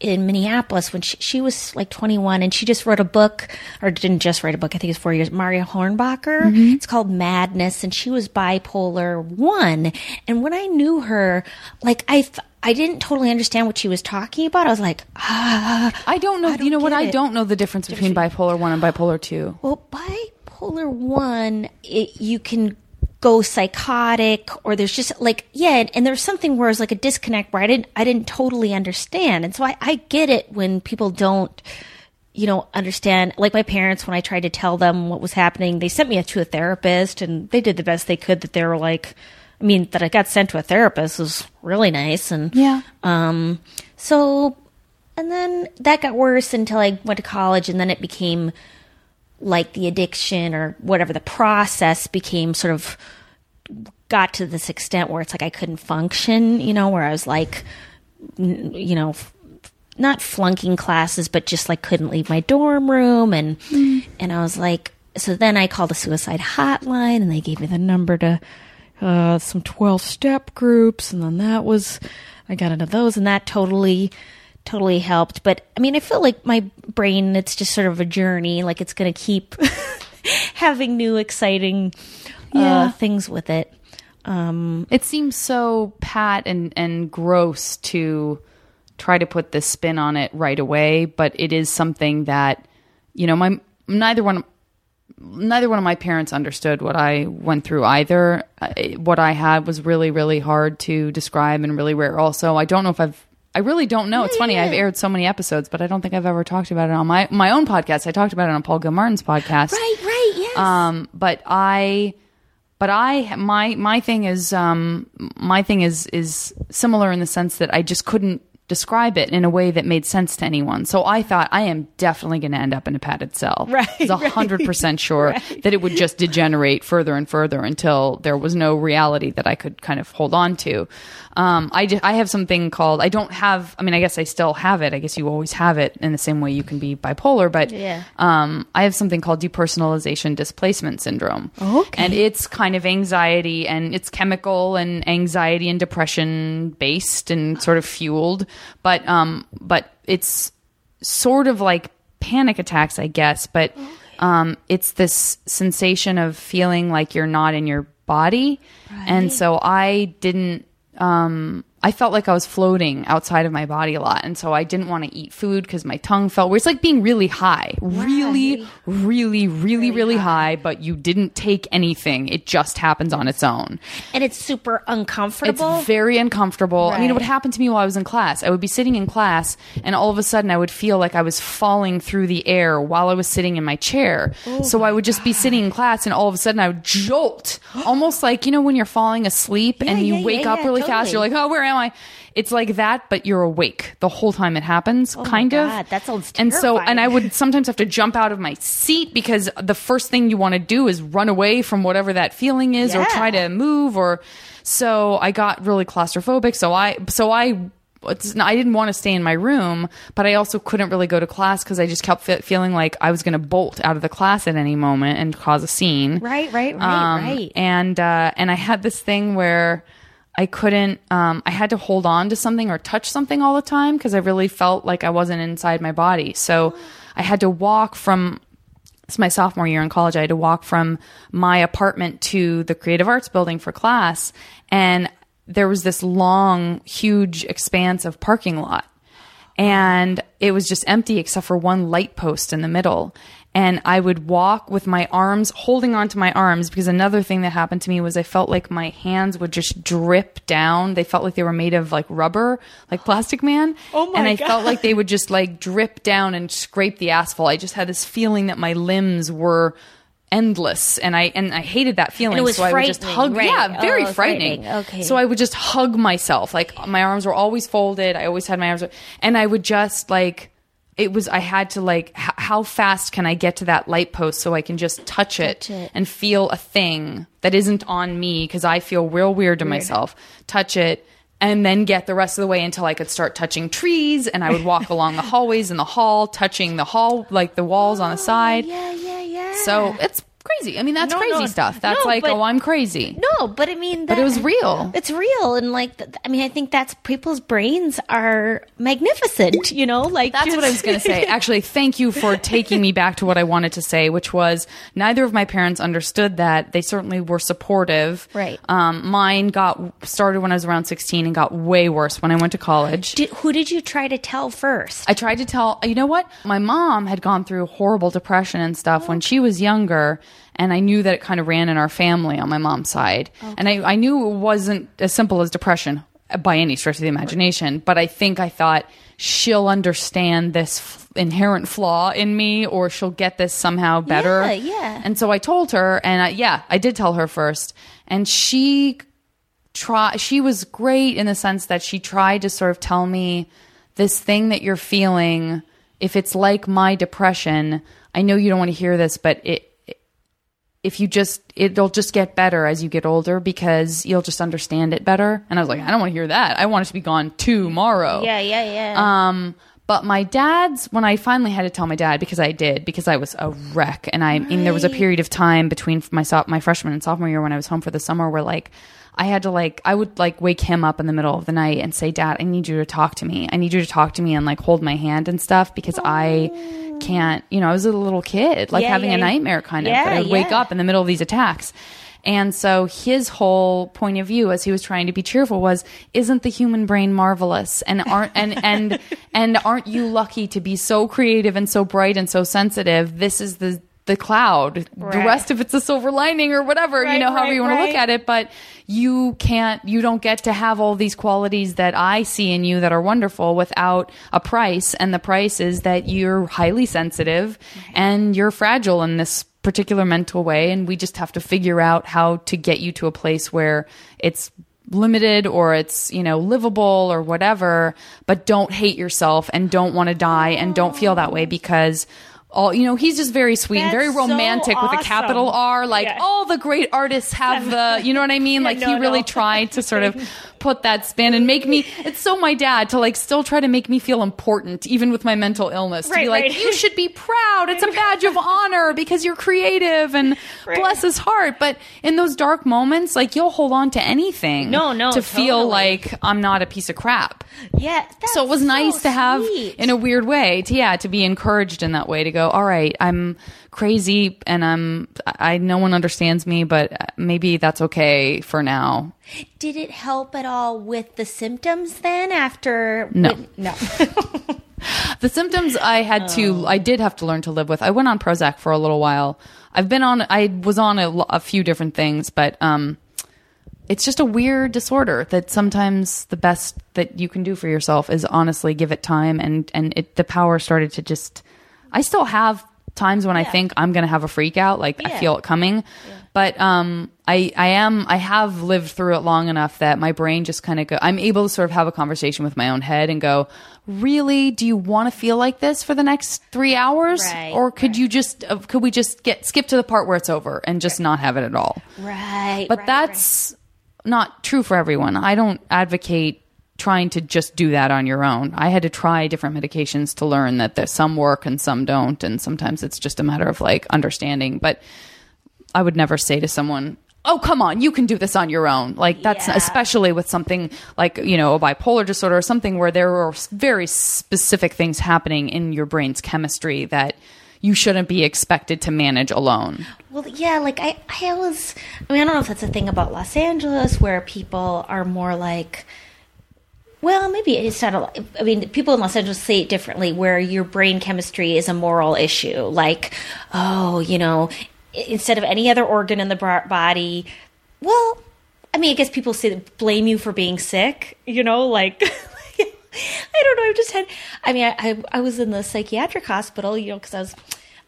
in Minneapolis when she, she was like 21 and she just wrote a book or didn't just write a book. I think it's four years. Marya Hornbacher. It's called Madness and she was bipolar one. And when I knew her, like I, I didn't totally understand what she was talking about. I was like, ah, I don't know. I don't you know what? get I don't know the difference between bipolar one and bipolar two. Well, bipolar one, it, you can go psychotic, or there's just like yeah, and, and there's something where it's like a disconnect where I didn't I didn't totally understand, and so I, I get it when people don't. You know, understand like my parents when I tried to tell them what was happening, they sent me to a therapist and they did the best they could that they were like I mean, that I got sent to a therapist was really nice and Yeah. um, so, and then that got worse until I went to college, and then it became like the addiction or whatever. The process became sort of got to this extent where it's like I couldn't function, you know, where I was like, you know, not flunking classes, but just like couldn't leave my dorm room, and and I was like, so then I called the suicide hotline, and they gave me the number to uh, some 12 step groups and then that was i got into those and that totally totally helped but i mean i feel like my brain it's just sort of a journey like it's going to keep having new exciting Yeah. uh, things with it Um, It seems so pat and and gross to try to put this spin on it right away, but it is something that you know my neither one neither one of my parents understood what I went through either. I, what I had was really, really hard to describe and really rare. Also, I don't know if I've. I really don't know. It's funny. I've aired so many episodes, but I don't think I've ever talked about it on my my own podcast. I talked about it on Paul Gilmartin's podcast. Right, right, yes. Um, but I, but I, my my thing is, um, my thing is is similar in the sense that I just couldn't describe it in a way that made sense to anyone. So I thought I am definitely going to end up in a padded cell. Right, I was a hundred percent sure that it would just degenerate further and further until there was no reality that I could kind of hold on to. Um, I, ju- I have something called, I don't have, I mean, I guess I still have it. I guess you always have it in the same way you can be bipolar, but Yeah. um, I have something called depersonalization displacement syndrome. Okay. And it's kind of anxiety and it's chemical and anxiety and depression based and sort of fueled. But um, but it's sort of like panic attacks, I guess. But um, it's this sensation of feeling like you're not in your body. And so I didn't um, I felt like I was floating outside of my body a lot. And so I didn't want to eat food because my tongue felt weird. It's like being really high, really, really, really, really high, but you didn't take anything. It just happens on its own. and it's super uncomfortable. It's very uncomfortable. I mean, it would happen to me while I was in class. I would be sitting in class, and all of a sudden, I would feel like I was falling through the air while I was sitting in my chair. Oh so I would just be sitting in class, and all of a sudden, I would jolt, almost like you know when you're falling asleep and you yeah, wake yeah, up yeah, really fast. You're like, oh, where am I? It's like that, but you're awake the whole time it happens, Oh kind of. That sounds And so, and I would sometimes have to jump out of my seat because the first thing you want to do is run away from whatever that feeling is, or try to move, or so I got really claustrophobic. So I, so I. I didn't want to stay in my room, but I also couldn't really go to class because I just kept fe- feeling like I was going to bolt out of the class at any moment and cause a scene. right, right, right, Um, right. And uh, and I had this thing where I couldn't. Um, I had to hold on to something or touch something all the time because I really felt like I wasn't inside my body. So I had to walk from. It's my sophomore year in college. I had to walk from my apartment to the creative arts building for class, and there was this long, huge expanse of parking lot and it was just empty except for one light post in the middle. And I would walk with my arms holding onto my arms because another thing that happened to me was I felt like my hands would just drip down. They felt like they were made of like rubber, like Plastic Man. Oh my And I God. felt like they would just like drip down and scrape the asphalt. I just had this feeling that my limbs were endless and I and I hated that feeling. it was so I would just frightening, hug right. yeah, very Oh, frightening. frightening. Okay. So I would just hug myself. Like my arms were always folded. I always had my arms, and I would just like it was. I had to like h- how fast can I get to that light post so I can just touch it, Touch it. and feel a thing that isn't on me because I feel real weird to myself. Touch it. And then get the rest of the way until I could start touching trees, and I would walk along the hallways in the hall, touching the hall, like the walls on the oh, side. yeah, yeah, yeah. So it's crazy. I mean, that's No, crazy no. stuff. That's No, like, but- oh, I'm crazy. No, but I mean, that, But it was real. It's real, and like, I mean, I think that's people's brains are magnificent. You know, like That's what I was going to say. Actually, thank you for taking me back to what I wanted to say, which was neither of my parents understood that. They certainly were supportive. Right. Um, mine got started when I was around 16 and got way worse when I went to college. Did, who did you try to tell first? I tried to tell, you know what? My mom had gone through horrible depression and stuff when she was younger. And I knew that it kind of ran in our family on my mom's side. And I, I knew it wasn't as simple as depression uh, by any stretch of the imagination. But I think I thought she'll understand this f- inherent flaw in me or she'll get this somehow better. Yeah, yeah. And so I told her, and I, yeah, I did tell her first. And she try she was great in the sense that she tried to sort of tell me this thing that you're feeling if it's like my depression i know you don't want to hear this but it if you just it'll just get better as you get older because you'll just understand it better. And i was like i don't want to hear that. I want it to be gone tomorrow. Yeah, yeah, yeah. um, but my dad's when I finally had to tell my dad because I did because I was a wreck, and I, mean there was a period of time between my so- my freshman and sophomore year when I was home for the summer where like I had to like I would like wake him up in the middle of the night and say, "Dad, I need you to talk to me. I need you to talk to me and like hold my hand and stuff because I can't. You know, I was a little kid, like Yeah, having yeah, a nightmare kind of. But I'd wake up in the middle of these attacks." And so his whole point of view as he was trying to be cheerful was isn't the human brain marvelous and aren't and and and aren't you lucky to be so creative and so bright and so sensitive this is the the cloud. The rest of it's a silver lining or whatever, you Right, know, however right, you want to look at it. But you can't, you don't get to have all these qualities that I see in you that are wonderful without a price. And the price is that you're highly sensitive mm-hmm. and you're fragile in this particular mental way. And we just have to figure out how to get you to a place where it's limited or it's you know livable or whatever but don't hate yourself and don't want to die and don't feel that way oh. because all you know he's just very sweet and That's very so romantic with a capital. R like Yeah. all the great artists have the you know what I mean Yeah, like no, he really no. tried to sort of put that spin and make me it's so my dad to like still try to make me feel important even with my mental illness to be like right. you should be proud it's a badge of honor because you're creative and Right. bless his heart but in those dark moments like you'll hold on to anything No, no, to feel like I'm not a piece of crap. Yeah. That's so it was nice to have, sweet. in a weird way, to yeah, to be encouraged in that way. To go, all right, I'm crazy, and I'm, I no one understands me, but maybe that's okay for now. Did it help at all with the symptoms then after? No. when- no. The symptoms I had to, I did have to learn to live with. I went on Prozac for a little while. I've been on, I was on a, a few different things, but um, it's just a weird disorder that sometimes the best that you can do for yourself is honestly give it time and and it the power started to just I still have times when I think I'm going to have a freak out like I feel it coming. But um I I am I have lived through it long enough that my brain just kind of go I'm able to sort of have a conversation with my own head and go really? Do you want to feel like this for the next 3 hours? Right, or could you just uh, could we just get skip to the part where it's over and just not have it at all? Right. but right, that's not true for everyone. I don't advocate trying to just do that on your own. I had to try different medications to learn that there's some work and some don't, and sometimes it's just a matter of like understanding. But I would never say to someone, "Oh, come on, you can do this on your own." Like that's Yeah. especially with something like you know a bipolar disorder or something where there are very specific things happening in your brain's chemistry that you shouldn't be expected to manage alone. Well, yeah, like I, I always, I mean, I don't know if that's a thing about Los Angeles where people are more like, well, maybe it's not a. I mean, people in Los Angeles say it differently where your brain chemistry is a moral issue. Like, oh, you know, instead of any other organ in the body, well, I mean, I guess people say blame you for being sick, you know, like. I don't know. I've just had. I mean, I I, I was in the psychiatric hospital, you know, because I was,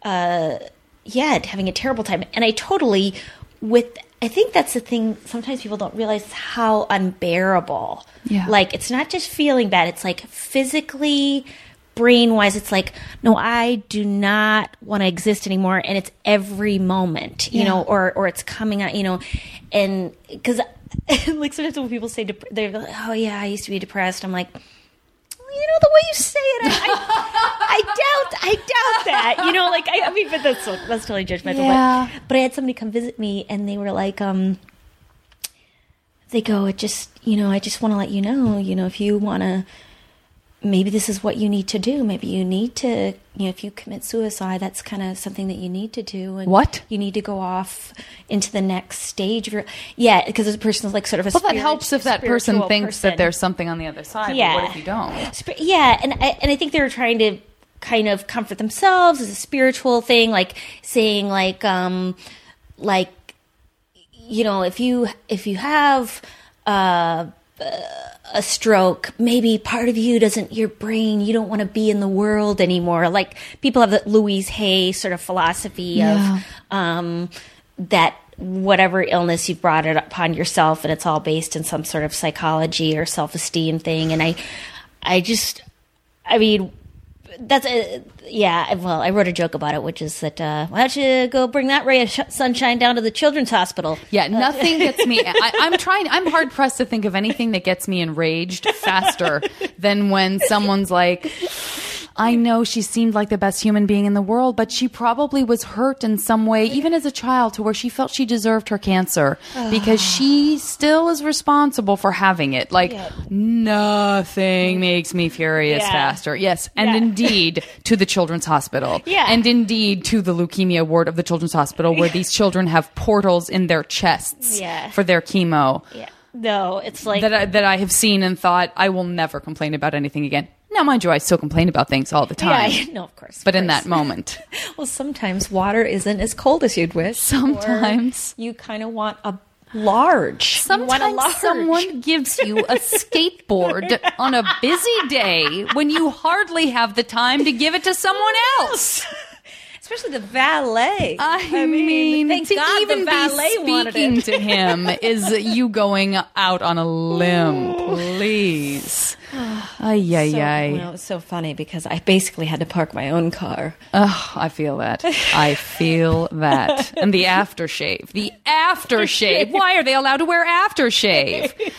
uh, yeah, having a terrible time, and I totally with. I think that's the thing. Sometimes people don't realize how unbearable. Yeah. Like it's not just feeling bad. It's like physically, brain wise. It's like no, I do not want to exist anymore, and it's every moment, you Yeah. know, or or it's coming out, you know, and because like sometimes when people say dep- they're like, oh yeah, I used to be depressed. I'm like you know the way you say it, I, I, I doubt, I doubt that. You know, like I, I mean, but that's that's totally judgmental. Yeah. But, but I had somebody come visit me, and they were like, um, they go, it just, you know, I just want to let you know, you know, if you want to, maybe this is what you need to do. Maybe you need to, you know, if you commit suicide, that's kind of something that you need to do. And What? you need to go off into the next stage of your, yeah, because this person is like sort of a. Well, that helps if that person thinks person. that there's something on the other side. Yeah. But what if you don't? Sp- yeah and I, and I think they were trying to kind of comfort themselves as a spiritual thing like saying like um like you know if you if you have uh a stroke. Maybe part of you doesn't your brain you don't want to be in the world anymore. Like people have that louise hay sort of philosophy Yeah. of um that whatever illness you've brought it upon yourself and it's all based in some sort of psychology or self-esteem thing. And i i just i mean that's a yeah well i wrote a joke about it which is that uh why don't you go bring that ray of sh- sunshine down to the children's hospital Yeah, nothing gets me. I, I'm trying. I'm hard pressed to think of anything that gets me enraged faster than when someone's like, "I know she seemed like the best human being in the world, but she probably was hurt in some way, even as a child, to where she felt she deserved her cancer because she still is responsible for having it." Like nothing mm. makes me furious Yeah. faster. Yes, and Yeah. indeed to the children's hospital. Yeah. and indeed to the leukemia ward of the children's hospital where these children have portals in their chests Yeah. for their chemo yeah no it's like that I, that I have seen and thought I will never complain about anything again Now, mind you, I still complain about things all the time. Yeah, no, of course. of But in that moment, well, sometimes water isn't as cold as you'd wish. Sometimes. you kind of want a large. You want a sometimes large. someone gives you a skateboard on a busy day when you hardly have the time to give it to someone else. Especially the valet. I, mean, thank to God even the valet be speaking to him is you going out on a limb, please. Ay, ay, So, ay. well, it was so funny because I basically had to park my own car. Ugh, I feel that. I feel that. And the aftershave. The aftershave. Why are they allowed to wear aftershave?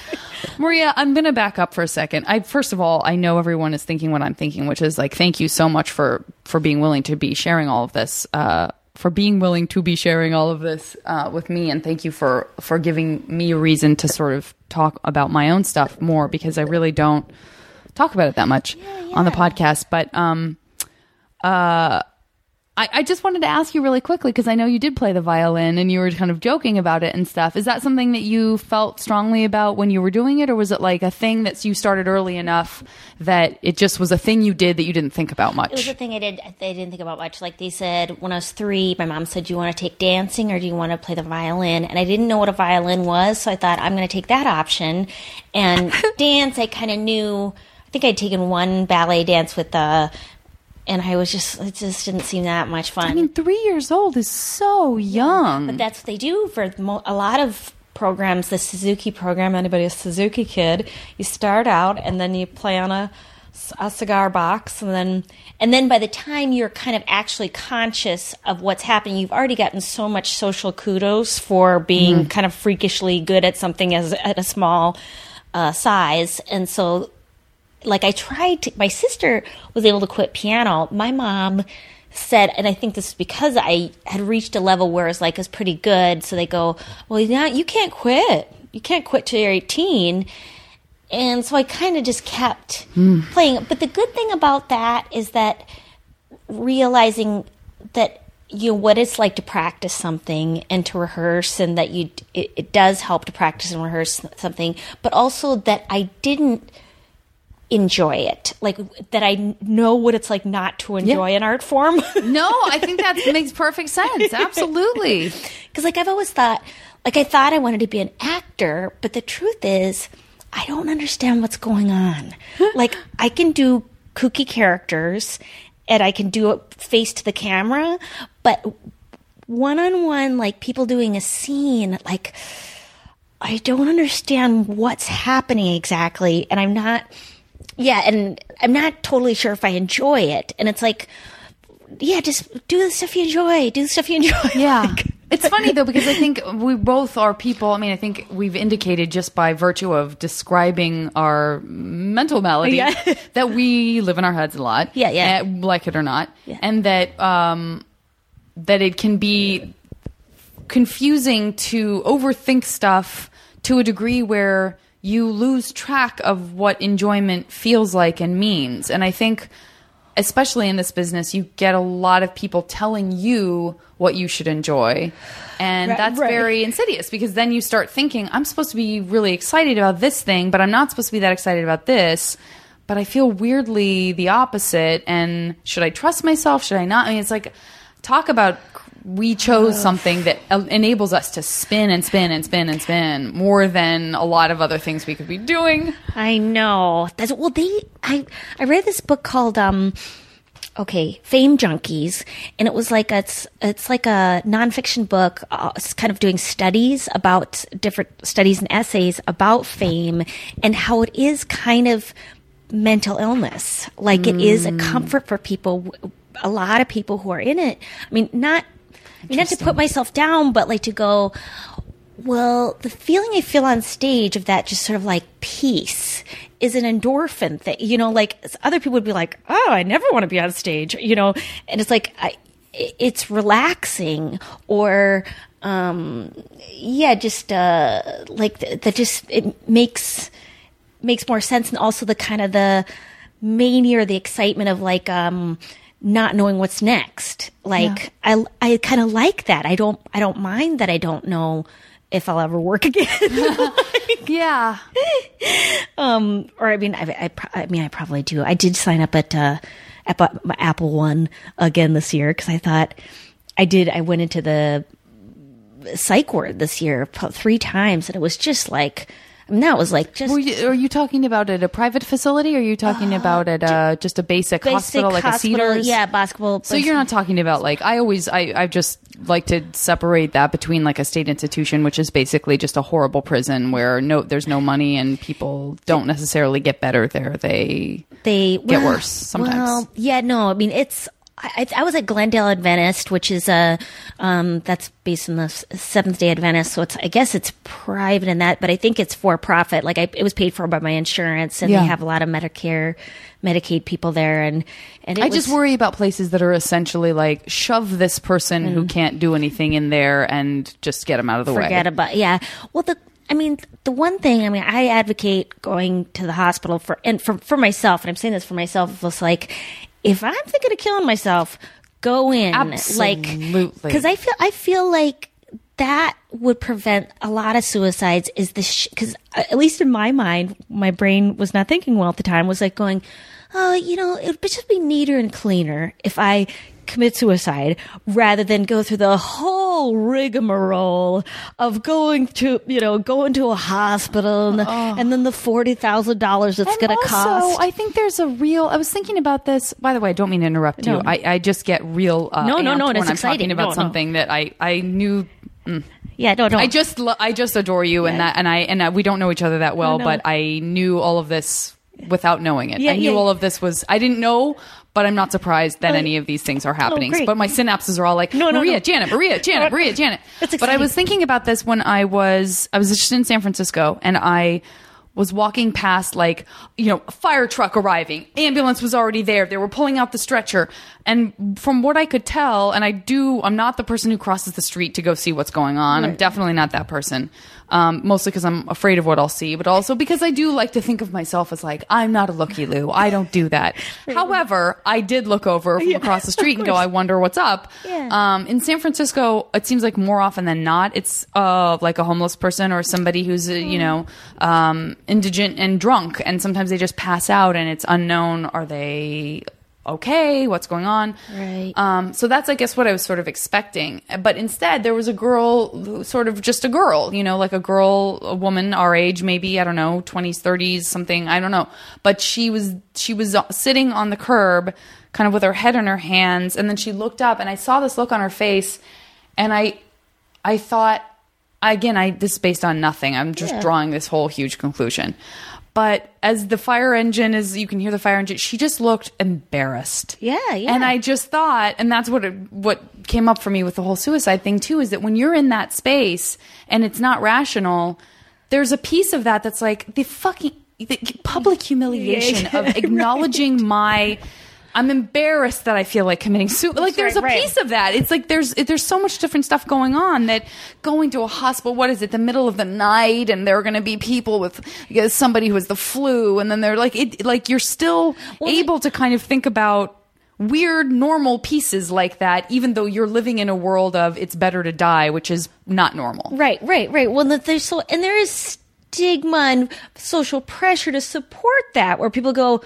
Maria, I'm going to back up for a second. I first of all, I know everyone is thinking what I'm thinking, which is like thank you so much for for being willing to be sharing all of this. Uh for being willing to be sharing all of this uh, with me, and thank you for for giving me a reason to sort of talk about my own stuff more because I really don't talk about it that much on the podcast. But um, uh, I, I just wanted to ask you really quickly because I know you did play the violin and you were kind of joking about it and stuff. Is that something that you felt strongly about when you were doing it, or was it like a thing that you started early enough that it just was a thing you did that you didn't think about much? It was a thing I did. They didn't think about much. Like they said when I was three, my mom said, "Do you want to take dancing or do you want to play the violin?" And I didn't know what a violin was, so I thought I'm going to take that option. And dance, I kind of knew. I think I'd taken one ballet dance with the, and I was just it just didn't seem that much fun. I mean, three years old is so young. But that's what they do for a lot of programs. The Suzuki program, Anybody a Suzuki kid? You start out and then you play on a, a cigar box and then and then by the time you're kind of actually conscious of what's happening, you've already gotten so much social kudos for being kind of freakishly good at something as at a small uh, size, and so like I tried to, my sister was able to quit piano. My mom said, and I think this is because I had reached a level where it's like it's pretty good. So they go, well, yeah, you can't quit. You can't quit till you're 18. And so I kind of just kept hmm. playing. But the good thing about that is that realizing that you know what it's like to practice something and to rehearse and that you it, it does help to practice and rehearse something but also that i didn't enjoy it like that i know what it's like not to enjoy an art form no, I think that makes perfect sense. Absolutely. because like i've always thought like i thought i wanted to be an actor but the truth is i don't understand what's going on like i can do kooky characters and i can do it face to the camera but one-on-one like people doing a scene like i don't understand what's happening exactly and i'm not yeah and i'm not totally sure if i enjoy it and it's like yeah just do the stuff you enjoy do the stuff you enjoy Yeah. It's funny though because I think we both are people. I mean, I think we've indicated just by virtue of describing our mental malady Yeah. that we live in our heads a lot. Yeah, yeah. eh, like it or not, Yeah. and that um, that it can be confusing to overthink stuff to a degree where you lose track of what enjoyment feels like and means. And I think especially in this business, you get a lot of people telling you what you should enjoy. And Right, that's right. very insidious because then you start thinking, I'm supposed to be really excited about this thing, but I'm not supposed to be that excited about this. But I feel weirdly the opposite. And should I trust myself? Should I not? I mean, it's like, talk about we chose something that enables us to spin and spin and spin and spin more than a lot of other things we could be doing. I know. That's well they I I read this book called um okay, Fame Junkies and it was like a, it's it's like a nonfiction book uh, it's kind of doing studies about different studies and essays about fame and how it is kind of mental illness. Like it is a comfort for people a lot of people who are in it. I mean not I mean, not to put myself down, but like to go, well, the feeling I feel on stage of that just sort of like peace is an endorphin thing. You know, like other people would be like, oh, I never want to be on stage, you know, and it's like, I, it's relaxing or, um, yeah, just, uh, like that that just, it makes, makes more sense. And also the kind of the mania or the excitement of like, um, not knowing what's next. Like I, I kind of like that. I don't, I don't mind that I don't know if I'll ever work again. Yeah. um, or I mean, I, I, I mean, I probably do. I did sign up at uh, Apple, Apple One again this year because I thought I did. I went into the psych ward this year three times, and it was just like. Mean, that was like just Were you, are you talking about at a private facility or are you talking uh, about at a, just a basic, basic hospital like hospital, a Cedars? Yeah, basketball. So you're not talking about like I always I I just like to separate that between like a state institution which is basically just a horrible prison where no there's no money and people don't necessarily get better there they they get well, worse sometimes. Well, yeah, no, I mean it's. I, I was at Glendale Adventist, which is a um, that's based in the Seventh Day Adventist, so it's I guess it's private in that, but I think it's for profit. Like I, it was paid for by my insurance, and Yeah. they have a lot of Medicare, Medicaid people there, and and it I just worry about places that are essentially like shove this person Mm. who can't do anything in there and just get them out of the forget way. about yeah well the i mean the one thing i mean i advocate going to the hospital for and for, for myself and i'm saying this for myself was like if i'm thinking of killing myself go in Absolutely. like because i feel i feel like that would prevent a lot of suicides is the because uh, at least in my mind my brain was not thinking well at the time was like going oh you know it would just be neater and cleaner if i commit suicide rather than go through the whole rigmarole of going to you know going to a hospital and, and then the $40000 it's going to cost I think there's a real. I was thinking about this. By the way, I don't mean to interrupt you. I, I just get real. Uh, No, no, no, When it's I'm exciting. talking about No, no. something that I I knew. yeah no no I just lo- I just adore you and that and I and I, we don't know each other that well, no. but I knew all of this without knowing it. Yeah, I knew yeah. all of this was. I didn't know. But I'm not surprised that Oh. any of these things are happening. great. but my synapses are all like No, no, Maria, no. Janet, Maria, Janet, Maria, Janet. But I was thinking about this when I was I was just in San Francisco and I was walking past like you know a fire truck arriving ambulance was already there they were pulling out the stretcher and from what i could tell and i do i'm not the person who crosses the street to go see what's going on i'm definitely not that person um, mostly because i'm afraid of what i'll see but also because i do like to think of myself as like i'm not a looky loo i don't do that however i did look over from across the street and go i wonder what's up Yeah. um, in San Francisco, it seems like more often than not, it's uh, like a homeless person or somebody who's uh, you know um, indigent and drunk, and sometimes they just pass out, and it's unknown. Are they okay? What's going on? Right. Um, so that's, I guess, what I was sort of expecting. But instead, there was a girl, sort of just a girl, you know, like a girl, a woman our age, maybe I don't know, twenties, thirties, something. I don't know. But she was she was sitting on the curb, kind of with her head in her hands, and then she looked up, and I saw this look on her face, and I, I thought, again, I this is based on nothing. I'm just drawing this whole huge conclusion. But as the fire engine is, you can hear the fire engine. She just looked embarrassed. Yeah, yeah. And I just thought, and that's what it, what came up for me with the whole suicide thing too, is that when you're in that space and it's not rational, there's a piece of that that's like the fucking the public humiliation of acknowledging my. I'm embarrassed that I feel like committing suicide. Like there's right, a right. piece of that. It's like there's there's so much different stuff going on that going to a hospital. What is it? The middle of the night, and there are going to be people with you know, somebody who has the flu, and then they're like it. Like you're still able to kind of think about weird normal pieces like that, even though you're living in a world of it's better to die, which is not normal. Right, right, right. Well, that there's so, and there is stigma and social pressure to support that, where people go,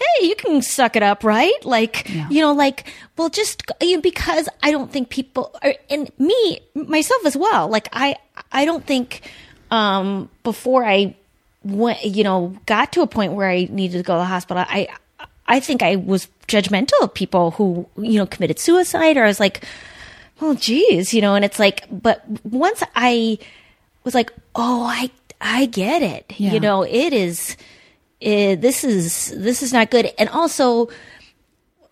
"Hey, you can suck it up, right?" Like, you know, like, well, just you know, because I don't think people, are, and me myself as well. Like, I, I don't think um, before I went, you know, got to a point where I needed to go to the hospital, I, I think I was judgmental of people who, you know, committed suicide, or I was like, well, geez, you know, and it's like, but once I was like, oh, I, I get it. Yeah. You know, it is, this is, this is not good. And also,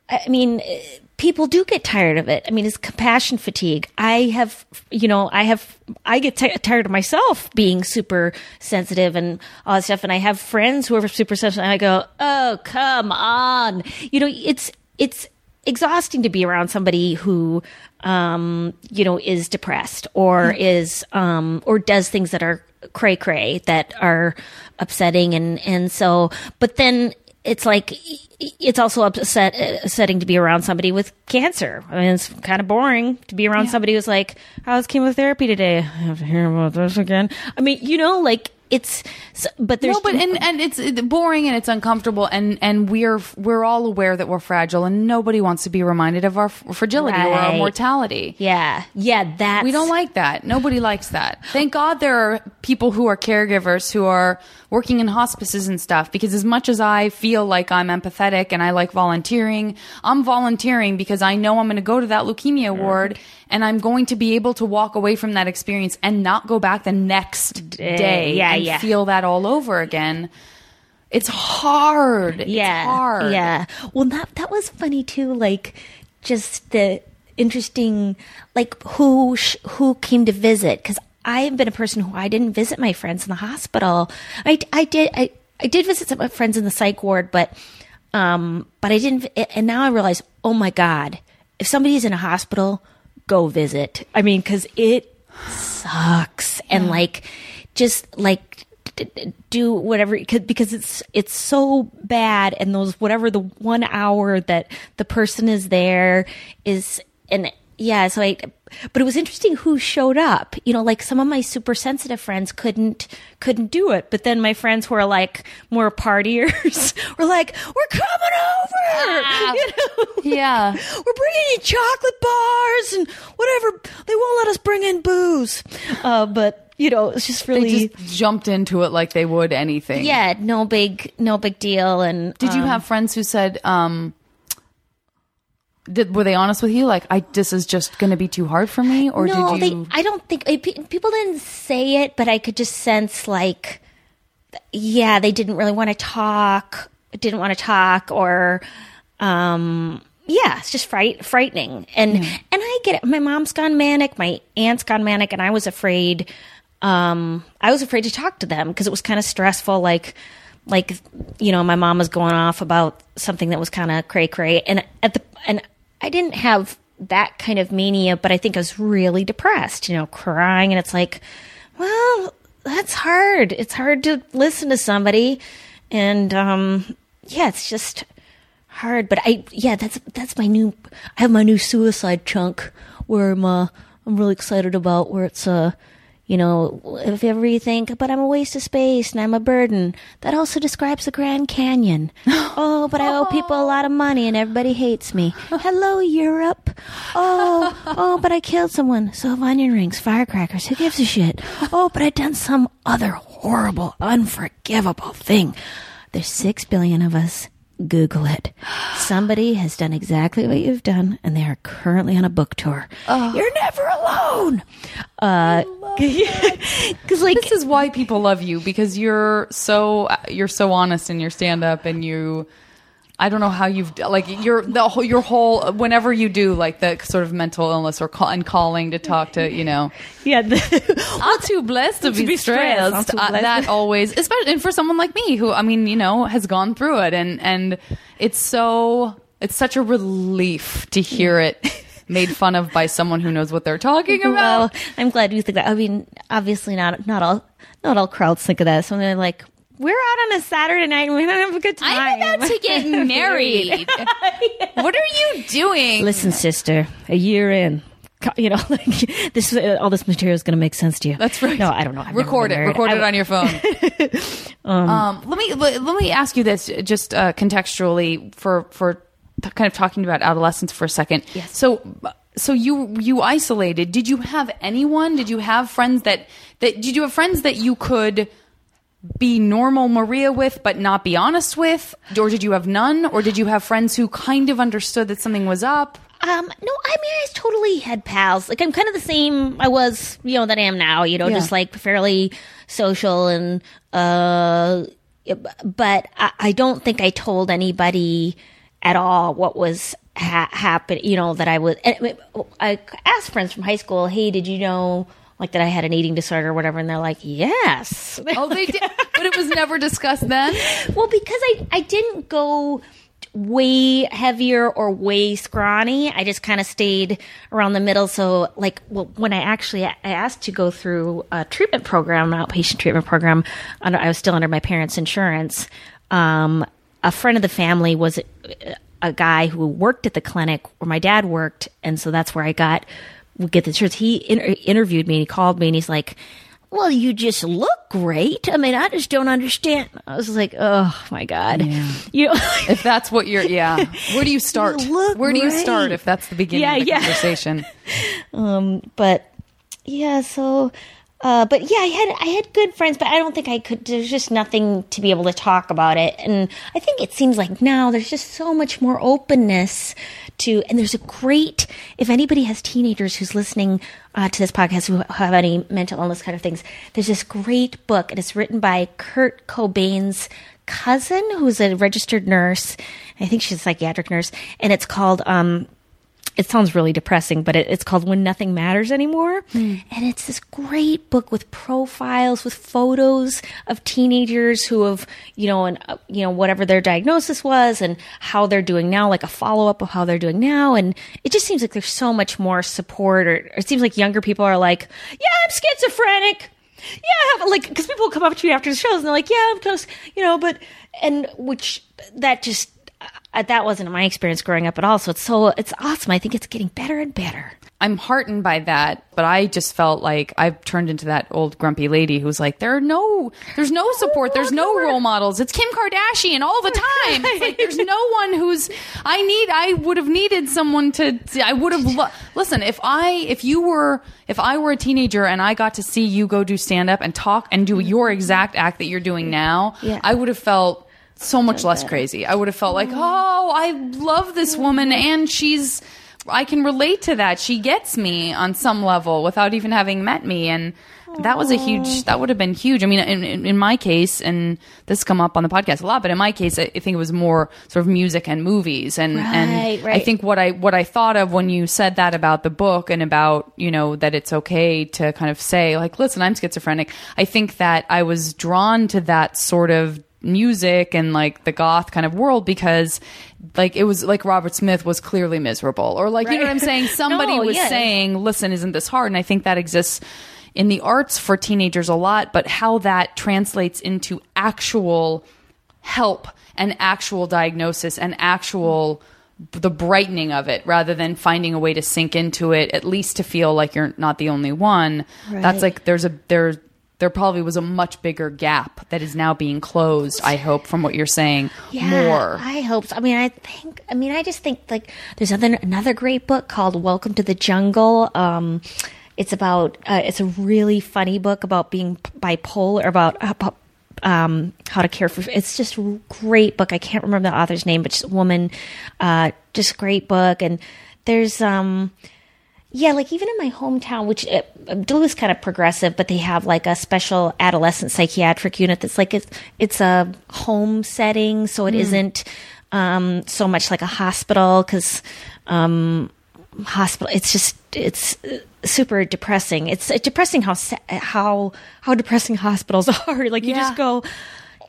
I mean, eh, people do get tired of it. I mean, it's compassion fatigue. I have, you know, I have, I get ti tired of myself being super sensitive and all that stuff. And I have friends who are super sensitive. And I go, oh, come on. You know, it's, it's exhausting to be around somebody who, um, you know, is depressed or is, um, or does things that are cray cray that are upsetting. And, and so, but then, it's like it's also upset upsetting to be around somebody with cancer. I mean, it's kind of boring to be around somebody who's like, "How's chemotherapy today?" I have to hear about this again. I mean, you know, like it's, s- but there's no, but and and it's boring and it's uncomfortable and and we're we're all aware that we're fragile and nobody wants to be reminded of our f- fragility or our mortality. yeah, yeah, that's We don't like that. Nobody likes that. Thank God there are people who are caregivers who are working in hospices and stuff because as much as I feel like I'm empathetic and I like volunteering, I'm volunteering because I know I'm going to go to that leukemia ward and I'm going to be able to walk away from that experience and not go back the next day yeah, and yeah. feel that all over again. It's hard. yeah, It's hard. Yeah. Well, that that was funny too. Like, just the interesting, like who sh- who came to visit because I've been a person who I didn't visit my friends in the hospital. I I did I I did visit some of my friends in the psych ward, but um, but I didn't. And now I realize, oh my god, if somebody's in a hospital, go visit. I mean, because it sucks and like just like do whatever 'cause- because it's it's so bad and those whatever the one hour that the person is there is and yeah so i but it was interesting who showed up you know like some of my super sensitive friends couldn't couldn't do it but then my friends who are like more partiers were like we're coming over you know Yeah. we're bringing you chocolate bars and whatever. They won't let us bring in booze. Uh, but you know, it's just They really just jumped into it like they would anything. yeah, no big, no big deal. And Did you have friends who said, um, did, were they honest with you? Like, I, this is just going to be too hard for me? Or no, did you? they. I don't think people didn't say it, but I could just sense like, yeah, they didn't really want to talk. Didn't want to talk, or um, yeah, it's just fright frightening. And and I get it. My mom's gone manic. My aunt's gone manic, and I was afraid. Um, I was afraid to talk to them because it was kind of stressful. Like, like you know, my mom was going off about something that was kind of cray cray, and at the and I didn't have that kind of mania, but I think I was really depressed. You know, crying, and it's like, well, that's hard. It's hard to listen to somebody, and um, yeah, it's just hard. But I, yeah, that's that's my new. I have my new suicide chunk where I'm. Uh, I'm really excited about where it's uh you know, if ever you think, but I'm a waste of space and I'm a burden, that also describes the Grand Canyon. oh, but I owe people a lot of money and everybody hates me. Hello, Europe. Oh, oh, but I killed someone. So have onion rings, firecrackers. Who gives a shit? Oh, but I done some other horrible, unforgivable thing. There's six billion of us. Google it. Somebody has done exactly what you've done, and they are currently on a book tour. You're never alone. Uh, because like this is why people love you because you're so you're so honest in your stand up and you I don't know how you've like you're the whole your whole whenever you do like the sort of mental illness or call, and calling to talk to you know yeah, the, I'm too blessed to, be, be stressed. Stressed. blessed. that always, especially and for someone like me who I mean, you know, has gone through it, and and it's so it's such a relief to hear it made fun of by someone who knows what they're talking about. well, I'm glad you think that. I mean, obviously not not all not all crowds think of that. So they're like, we're out on a Saturday night and we're gonna have a good time. I'm about to get married. What are you doing? Listen, sister, a year in. You know, like this, uh, all this material is going to make sense to you. That's right. No, I don't know. I've record it. Record I it on your phone. um, let me let, let me ask you this, just uh, contextually for for t- kind of talking about adolescence for a second. Yes. So so you you isolated. Did you have anyone? Did you have friends that that did you have friends that you could be normal Maria with but not be honest with? Or did you have none? Or did you have friends who kind of understood that something was up? Um, no, I mean, I totally had pals. Like, I'm kind of the same I was, you know, that I am now, you know, Yeah. just like fairly social and, uh, but I, I don't think I told anybody at all what was ha- happening, you know, that I was, and I asked friends from high school, hey, did you know, like, that I had an eating disorder or whatever? And they're like, yes. Oh, they did, but it was never discussed then. Well, because I I didn't go way heavier or way scrawny. I just kind of stayed around the middle. So, like, well, when I actually I asked to go through a treatment program, an outpatient treatment program, under, I was still under my parents' insurance. Um, a friend of the family was a guy who worked at the clinic where my dad worked, and so that's where I got would get the shirts. He in- interviewed me and he called me and he's like, "Well, you just look great. I mean, I just don't understand." I was like, "Oh my god, you know." If that's what you're, yeah. Where do you start? You Where do you start if that's the beginning Yeah, of the yeah. conversation? Um, but yeah, so uh, but yeah, I had I had good friends, but I don't think I could. There's just nothing to be able to talk about it, and I think it seems like now there's just so much more openness to. And there's a great if anybody has teenagers who's listening uh, to this podcast who have any mental illness kind of things. There's this great book, and it's written by Kurt Cobain's cousin, who's a registered nurse. I think she's a psychiatric nurse, and it's called. Um, it sounds really depressing, but it, it's called When Nothing Matters Anymore. And it's this great book with profiles, with photos of teenagers who have, you know, and, uh, you know, whatever their diagnosis was and how they're doing now, like a follow up of how they're doing now. And it just seems like there's so much more support, or, or it seems like younger people are like, yeah, I'm schizophrenic. Yeah, I have, like, because people come up to me after the shows and they're like, yeah, I'm close, you know, but, and which that just, uh, that wasn't my experience growing up at all. So it's so it's awesome. I think it's getting better and better. I'm heartened by that, but I just felt like I've turned into that old grumpy lady who's like, there are no, there's no support, there's no role models. It's Kim Kardashian all the time. It's like there's no one who's. I need. I would have needed someone to. I would have. Lo- Listen, if I, if you were, if I were a teenager and I got to see you go do stand up and talk and do your exact act that you're doing now, Yeah. I would have felt so much less crazy. I would have felt like, oh, I love this woman and she's I can relate to that. She gets me on some level without even having met me and that was a huge that would have been huge. I mean in, in, in my case and this come up on the podcast a lot, but in my case I, I think it was more sort of music and movies and and Right, I think what I what I thought of when you said that about the book and about, you know, that it's okay to kind of say like, listen, I'm schizophrenic. I think that I was drawn to that sort of music and like the goth kind of world because like it was like Robert Smith was clearly miserable. Or like you know what I'm saying? Somebody No, was yeah. saying listen isn't this hard? And I think that exists in the arts for teenagers a lot but how that translates into actual help and actual diagnosis and actual the brightening of it rather than finding a way to sink into it at least to feel like you're not the only one. That's like there's a there there probably was a much bigger gap that is now being closed i hope from what you're saying more I hope so. I mean, I think. I mean, I just think like there's another another great book called Welcome to the Jungle. Um, it's about. Uh, it's a really funny book about being bipolar. About. about um, how to care for it's just a great book. I can't remember the author's name, but just a woman, uh, just great book. And there's um, yeah, like even in my hometown, which uh, Duluth's kind of progressive, but they have like a special adolescent psychiatric unit that's like it's it's a home setting, so it not um, so much like a hospital because um, hospital. It's just it's uh, super depressing. It's uh, depressing how how how depressing hospitals are. Like you Yeah. just go.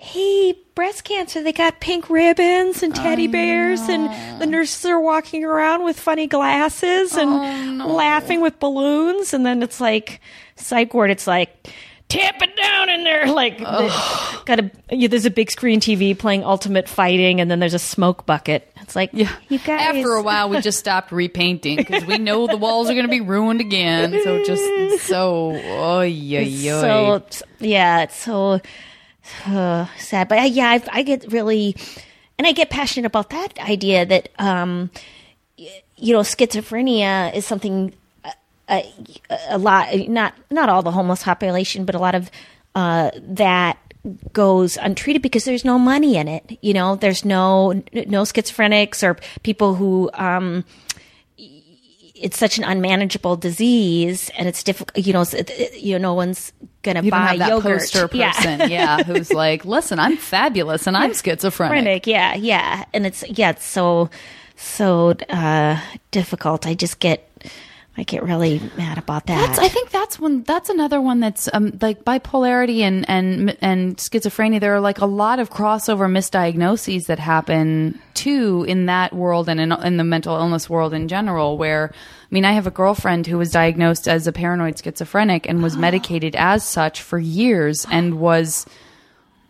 Hey, breast cancer, they got pink ribbons and teddy bears, and the nurses are walking around with funny glasses and oh, laughing with balloons. And then it's like, psych ward, it's like, tamp it down in there. Like, got a, yeah, there's a big screen TV playing Ultimate Fighting, and then there's a smoke bucket. It's like, yeah you guys. after a while we just stopped repainting because we know the walls are going to be ruined again so just so oh yeah yeah so yeah, it's so uh, sad. But uh, yeah, I, I get really, and I get passionate about that idea that um, you know, schizophrenia is something uh, a, a lot, not not all the homeless population, but a lot of uh, that goes untreated because there's no money in it. You know, there's no no schizophrenics or people who. Um, it's such an unmanageable disease, and it's difficult. You know, it's- it- it- you know, no one's gonna you buy that yogurt. poster Yeah. person yeah. who's like listen i'm fabulous and i'm schizophrenic Schizophrenic, yeah, yeah, and it's yeah, it's so so uh, difficult. I just get I get really mad about that. That's, I think that's one. That's another one that's um, like bipolarity and and and schizophrenia. There are like a lot of crossover misdiagnoses that happen too in that world and in, in the mental illness world in general. Where I mean, I have a girlfriend who was diagnosed as a paranoid schizophrenic and was medicated as such for years and was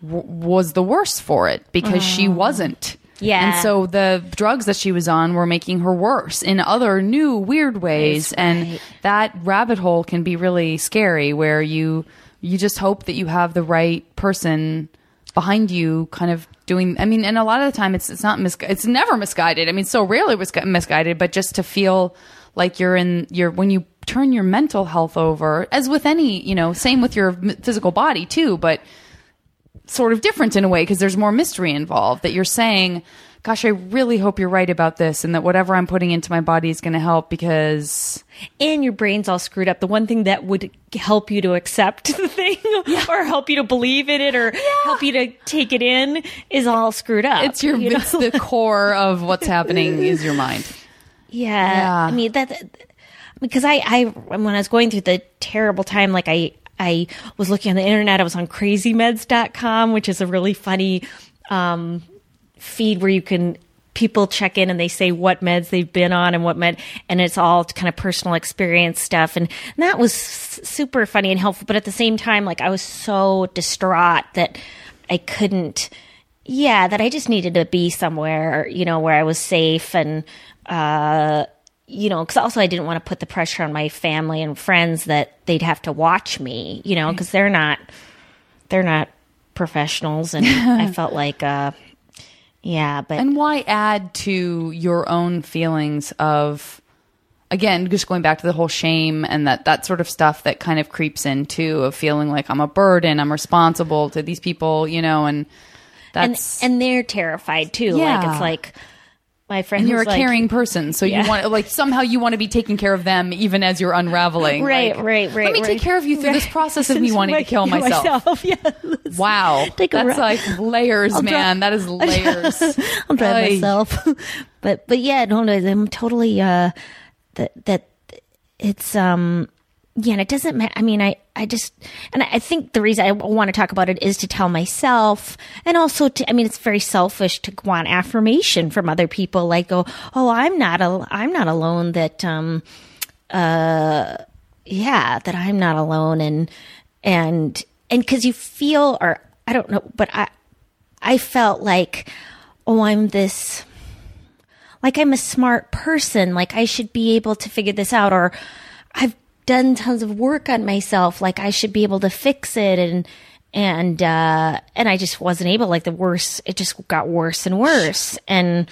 w- was the worse for it because she wasn't. Yeah. And so the drugs that she was on were making her worse in other new weird ways. And that rabbit hole can be really scary where you you just hope that you have the right person behind you kind of doing I mean and a lot of the time it's it's not mis- it's never misguided. I mean so rarely was misguided but just to feel like you're in your when you turn your mental health over as with any, you know, same with your physical body too, but sort of different in a way because there's more mystery involved that you're saying gosh i really hope you're right about this and that whatever i'm putting into my body is going to help because and your brain's all screwed up. The one thing that would help you to accept the thing or help you to believe in it or help you to take it in is all screwed up. it's your you know? it's the core of what's happening is your mind Yeah. Yeah. I mean that because I I when I was going through the terrible time like I I was looking on the internet I was on crazymeds.com which is a really funny um feed where you can people check in and they say what meds they've been on and what med and it's all kind of personal experience stuff. And, that was super funny and helpful but at the same time like I was so distraught that I couldn't yeah that I just needed to be somewhere you know where I was safe and uh you know because also I didn't want to put the pressure on my family and friends that they'd have to watch me you know because they're not they're not professionals and I felt like uh yeah but and why add to your own feelings of again just going back to the whole shame and that that sort of stuff that kind of creeps in too of feeling like i'm a burden i'm responsible to these people you know and and that's and they're terrified too like it's like my friend and you're a like- caring person, so Yeah. you want like somehow you want to be taking care of them even as you're unraveling. Right, Like, right, right, Let me right. take care of you through this process of me wanting to kill myself. yeah. Wow, that's like layers, I'll man. that is layers. i'm drive Ay. myself. but but yeah, no, no, I'm totally uh that that it's um yeah, and it doesn't matter. I mean, I I just and I think the reason I want to talk about it is to tell myself, and also to I mean, it's very selfish to want affirmation from other people. Like, go, oh, I'm not a I'm not alone. That um uh yeah, that I'm not alone, and and and because you feel or I don't know, but I I felt like, oh, I'm this, like I'm a smart person. Like I should be able to figure this out, or I've done tons of work on myself. Like I should be able to fix it, and and uh, and I just wasn't able. Like the worse, it just got worse and worse, and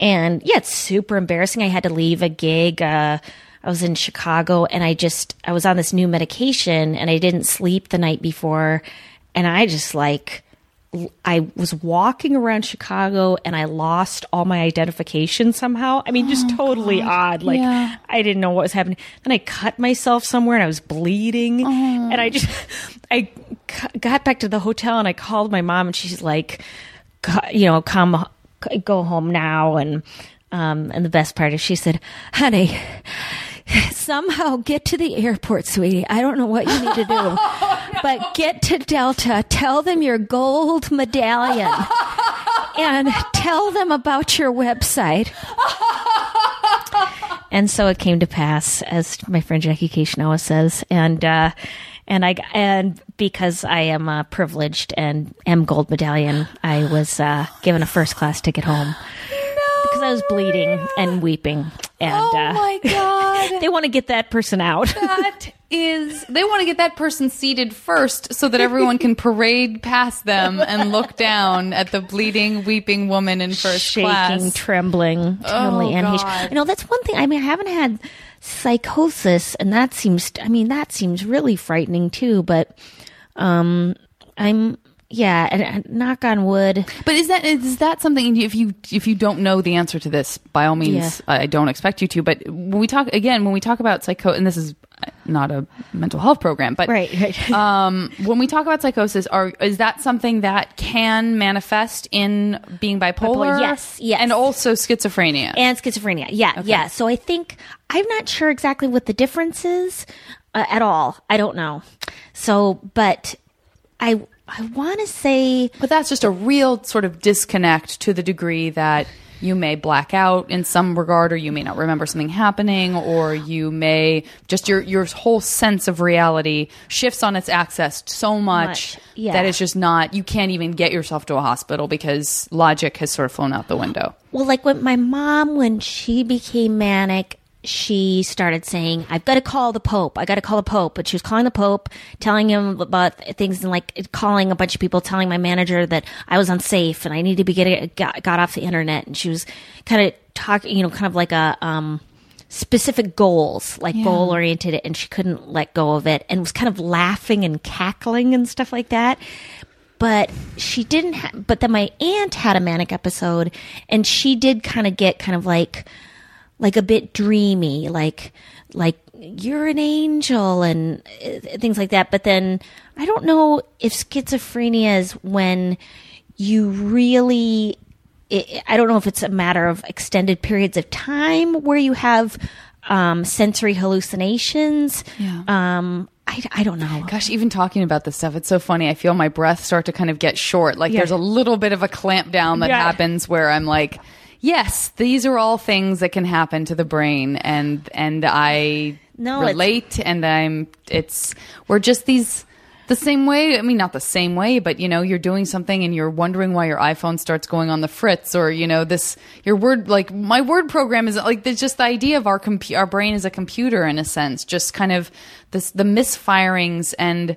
and yeah, it's super embarrassing. I had to leave a gig. Uh, I was in Chicago, and I just I was on this new medication, and I didn't sleep the night before, and I just like. I was walking around Chicago and I lost all my identification somehow. I mean, just totally odd. Like, Yeah. I didn't know what was happening. Then I cut myself somewhere and I was bleeding. And I just, I got back to the hotel and I called my mom and she's like, you know, come, go home now. And, um, and the best part is she said, honey, somehow get to the airport, sweetie. I don't know what you need to do, but get to Delta. Tell them your gold medallion and tell them about your website. and so it came to pass, as my friend Jackie Kishnawa says, and uh, and I and because I am uh, privileged and am gold medallion, I was uh, given a first class ticket home because I was bleeding and weeping, and oh uh, my god. they want to get that person out. that is they want to get that person seated first so that everyone can parade past them and look down at the bleeding weeping woman in first shaking, class trembling, totally Oh. God. You know, that's one thing. I mean, I haven't had psychosis, and that seems. I mean, that seems really frightening too. But um, I'm yeah, and, and knock on wood. but is that is that something if you if you don't know the answer to this by all means Yeah. i don't expect you to but when we talk again when we talk about psycho and this is not a mental health program but Right, right. um, when we talk about psychosis are is that something that can manifest in being bipolar yes, yes. and also schizophrenia and schizophrenia. Yeah, yeah. So I think I'm not sure exactly what the difference is uh, at all. I don't know. So, but I I want to say But that's just a real sort of disconnect to the degree that you may black out in some regard, or you may not remember something happening, or you may just your your whole sense of reality shifts on its axis so much, Much, yeah. that it's just not. You can't even get yourself to a hospital because logic has sort of flown out the window. Well, like when my mom, when she became manic, she started saying, I've got to call the Pope. I got to call the Pope. But she was calling the Pope, telling him about things and like calling a bunch of people, telling my manager that I was unsafe and I needed to be getting, got, got off the internet. And she was kind of talking, you know, kind of like a, um, specific goals, like goal oriented, and she couldn't let go of it and was kind of laughing and cackling and stuff like that but she didn't ha- but then my aunt had a manic episode and she did kind of get kind of like like a bit dreamy like like you're an angel and uh, things like that but then i don't know if schizophrenia is when you really i I don't know if it's a matter of extended periods of time where you have um, sensory hallucinations Yeah. um, I, I don't know Gosh, even talking about this stuff, it's so funny. I feel my breath start to kind of get short. Like there's a little bit of a clamp down that Yeah. happens where I'm like, yes, these are all things that can happen to the brain, and and I No, relate, and I'm. It's we're just these. The same way, I mean, not the same way, but you know, you're doing something and you're wondering why your iPhone starts going on the fritz, or you know, this your word like my word program is like there's just the idea of our compu- our brain is a computer in a sense, just kind of this the misfirings and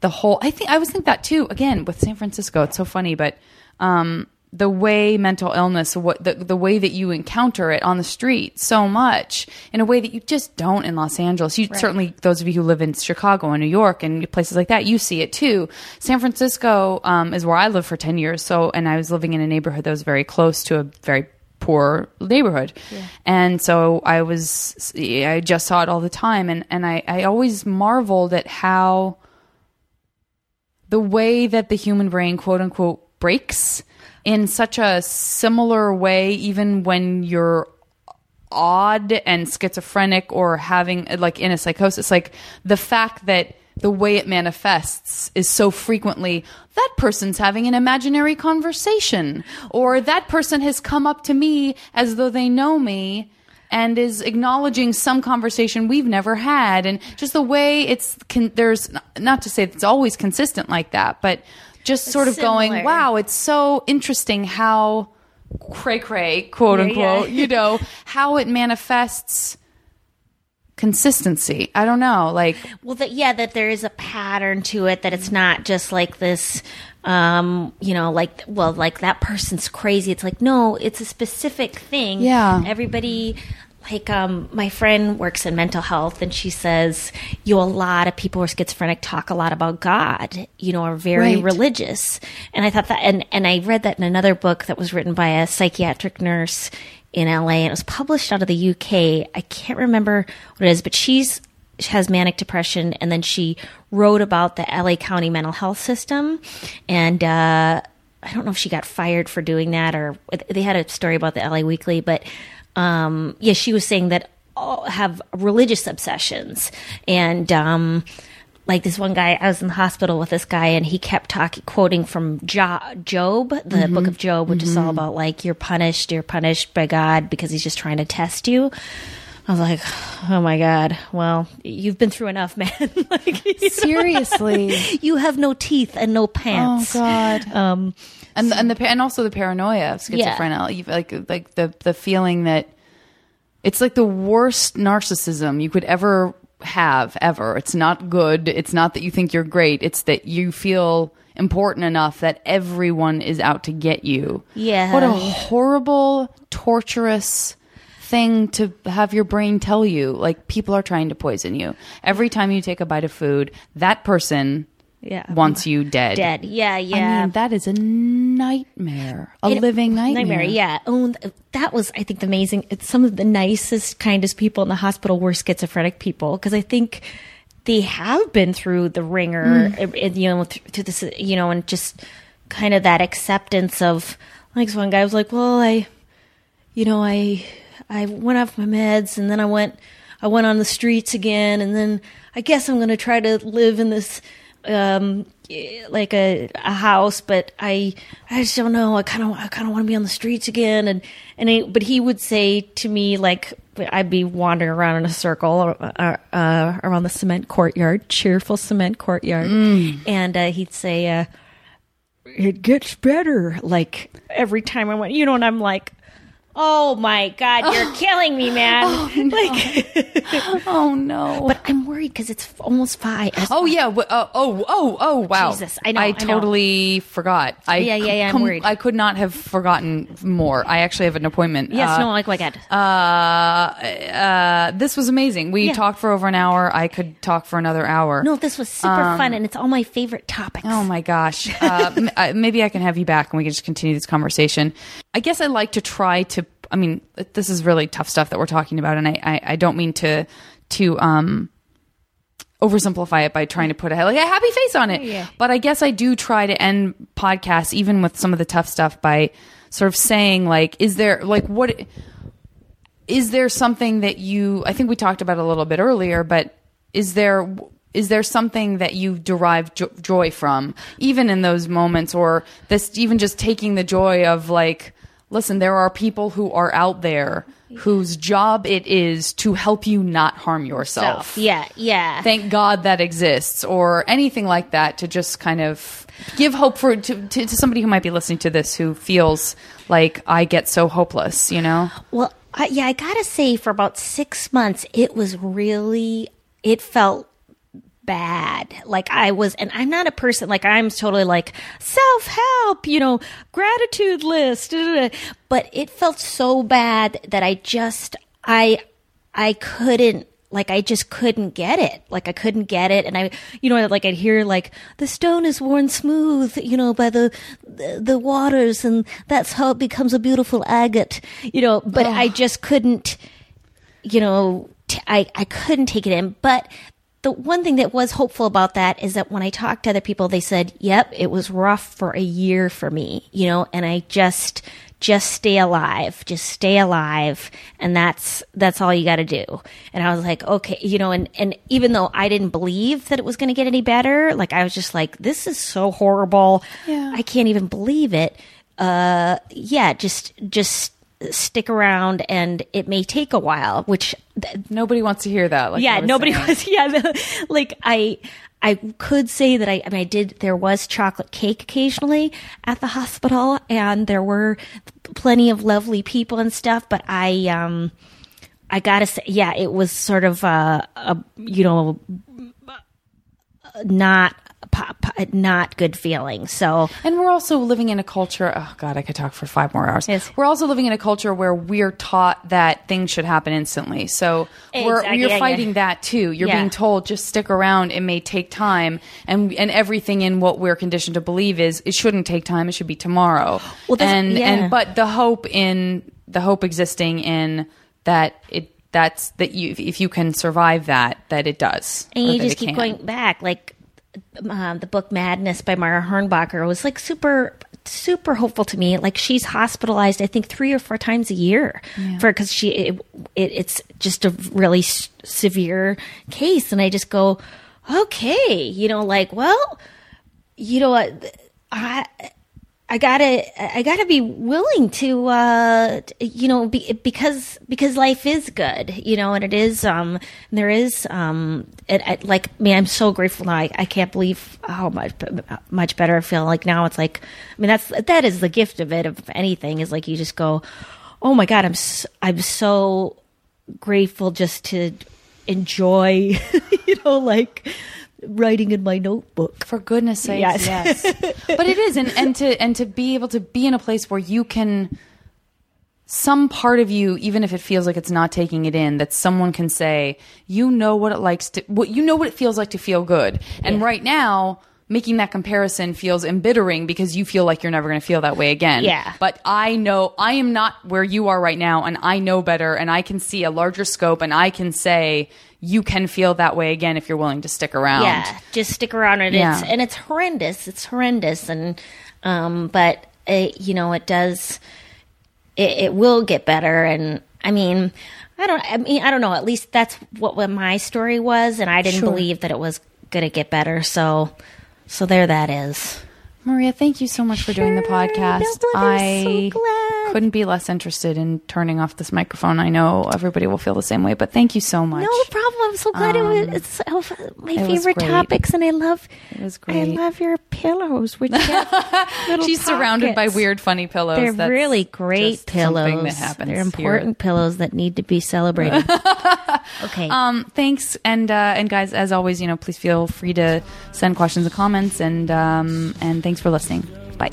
the whole. I think I was think that too. Again, with San Francisco, it's so funny, but um, the way mental illness, what the the way that you encounter it on the street, so much in a way that you just don't in Los Angeles. You certainly those of you who live in Chicago and New York and places like that, you see it too. San Francisco um, is where I lived for ten years. So, and I was living in a neighborhood that was very close to a very poor neighborhood. And so I was, I just saw it all the time. And, and I, I always marveled at how the way that the human brain, quote unquote, breaks in such a similar way, even when you're odd and schizophrenic or having like in a psychosis, like the fact that the way it manifests is so frequently that person's having an imaginary conversation or that person has come up to me as though they know me and is acknowledging some conversation we've never had. And just the way it's con- there's not to say it's always consistent like that but just sort of going wow it's so interesting how cray cray quote Yeah, unquote yeah. you know how it manifests consistency i don't know like Well, that yeah, that there is a pattern to it. That it's not just like this, um, you know, like well, like that person's crazy. It's like no, it's a specific thing. Yeah. everybody. Like um, my friend works in mental health, and she says, "You know, a lot of people who are schizophrenic talk a lot about God. You know, are very Right. religious." And I thought that, and and I read that in another book that was written by a psychiatric nurse in LA, and it was published out of the UK. I can't remember what it is, but she's she has manic depression, and then she wrote about the LA County mental health system, and uh, I don't know if she got fired for doing that or they had a story about the LA Weekly, but um, yeah, she was saying that all have religious obsessions, and um, like this one guy, I was in the hospital with this guy, and he kept talking, quoting from jo- Job, the book of Job, which is all about like you're punished, you're punished by God because He's just trying to test you. I was like, oh my God. Well, you've been through enough, man. like, know, seriously you have no teeth and no pants. oh god Um, and and the and also the paranoia of schizophrenia, You- like like the the feeling that it's like the worst narcissism you could ever have ever. It's not good. It's not that you think you're great. It's that you feel important enough that everyone is out to get you. Yeah. What a horrible, torturous thing to have your brain tell you. Like people are trying to poison you. Every time you take a bite of food, that person Yeah. wants you dead. dead. Yeah, yeah. I mean, that is a nightmare, a It- living nightmare. yeah. Oh, that was, I think, the amazing. It's some of the nicest, kindest people in the hospital were schizophrenic people because I think they have been through the ringer, Mm. you know, through this, you know, and just kind of that acceptance of, like, one guy was like, "Well, I, you know, I, I went off my meds, and then I went, I went on the streets again, and then I guess I'm going to try to live in this." Um, like a, a house, but I I just don't know. I kind of I kind of want to be on the streets again, and and he, but he would say to me like I'd be wandering around in a circle uh, uh, around the cement courtyard, cheerful cement courtyard, and uh, he'd say, uh, "It gets better." Like every time I went, you know, and I'm like. Oh my God, you're killing me, man! oh, Like, Oh no. but I'm worried because it's almost five. Oh yeah. uh, oh oh oh wow. Jesus, I know, I I know. totally forgot. I Yeah, yeah, yeah, I'm com- worried. I could not have forgotten more. I actually have an appointment. Yes, Uh, no, like, like, uh, uh, this was amazing. We Yeah. talked for over an hour. I could talk for another hour. no, this was super fun, and it's all my favorite topics. Oh my gosh. Uh, m- uh, maybe I can have you back and we can just continue this conversation. I guess I like to try to, I mean, this is really tough stuff that we're talking about. And I, I, I don't mean to, to, um, oversimplify it by trying to put a like a happy face on it. Yeah. But I guess I do try to end podcasts, even with some of the tough stuff, by sort of saying like, is there like what is there something that you? I think we talked about a little bit earlier, but is there is there something that you derive jo- joy from, even in those moments, or this even just taking the joy of like, listen, there are people who are out there whose job it is to help you not harm yourself yeah, yeah. thank God that exists, or anything like that, to just kind of give hope for to, to, to somebody who might be listening to this who feels like I get so hopeless, you know? Well, I, yeah, I gotta say, for about six months, it was really, it felt bad. Like I was, and I'm not a person, like I'm totally like self help, you know, gratitude list, da, da, da. but it felt so bad that I just, I, I couldn't, like I just couldn't get it. Like I couldn't get it, and I, you know, like I'd hear like the stone is worn smooth, you know, by the the, the waters, and that's how it becomes a beautiful agate, you know. But I just couldn't, you know, t- I I couldn't take it in. But the one thing that was hopeful about that is that when I talked to other people, they said, "Yep, it was rough for a year for me," you know, and I just just stay alive just stay alive and that's that's all you got to do. And i was like okay you know and and even though i didn't believe that it was going to get any better like i was just like this is so horrible. Yeah. i can't even believe it. Uh yeah just just stick around and it may take a while which th- Nobody wants to hear that. Like yeah nobody saying. was yeah the, like i i could say that I, I mean i did there was chocolate cake occasionally at the hospital and there were plenty of lovely people and stuff but i um i gotta say yeah it was sort of uh a you know not po- po- not good feeling so And we're also living in a culture. Oh God, I could talk for five more hours. Yes. We're also living in a culture where we're taught that things should happen instantly. So we're Exactly, you're yeah, yeah. fighting that too. You're Yeah. being told just stick around. It may take time, and and everything in what we're conditioned to believe is it shouldn't take time. It should be tomorrow. Well, and yeah. and but the hope in the hope existing in that it that's that you if you can survive that that it does and you just keep can. going back like um, the book madness by Marya Hornbacher was like super super hopeful to me. Like she's hospitalized i think three or four times a year for because she it, it, it's just a really s- severe case. And i just go okay you know like well you know what i I gotta, I gotta be willing to, uh, you know, be, because because life is good, you know, and it is, um, there is, um, it, it, like, man, I'm so grateful now. I, I can't believe how much much better I feel. Like now, it's like, I mean, that's that is the gift of it. Of anything is like you just go, oh my god, I'm s I'm so grateful just to enjoy, you know, like writing in my notebook. For goodness sakes, Yes. yes. but it is, and, and to and to be able to be in a place where you can some part of you, even if it feels like it's not taking it in, that someone can say, you know what it likes to what you know what it feels like to feel good. And right now, making that comparison feels embittering because you feel like you're never going to feel that way again. Yeah. But I know I am not where you are right now and I know better and I can see a larger scope and I can say you can feel that way again if you're willing to stick around. Yeah, just stick around and Yeah. it's and it's horrendous. It's horrendous, and um, but it, you know it does. It, it will get better, and I mean, I don't. I mean, I don't know. At least that's what, what my story was, and I didn't Sure. believe that it was going to get better. So, So there that is. Maria, thank you so much for doing the podcast. no, I'm so glad. couldn't be less interested in turning off this microphone. I know everybody will feel the same way, but thank you so much. No problem. I'm so glad it was. It's so, my it favorite topics, and I love. It was great. I love your pillows, which have little She's surrounded by weird, funny pillows. They're That's really great pillows. They're here. important pillows that need to be celebrated. okay. Um, thanks, and uh, and guys, as always, you know, please feel free to send questions and comments, and um, and thanks for listening. Bye.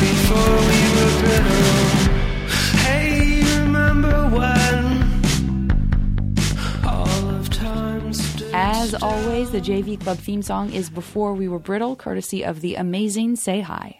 before we were brittle. Hey, remember when all of time stood As always, the JV Club theme song is "Before We Were Brittle," courtesy of the amazing Say Hi.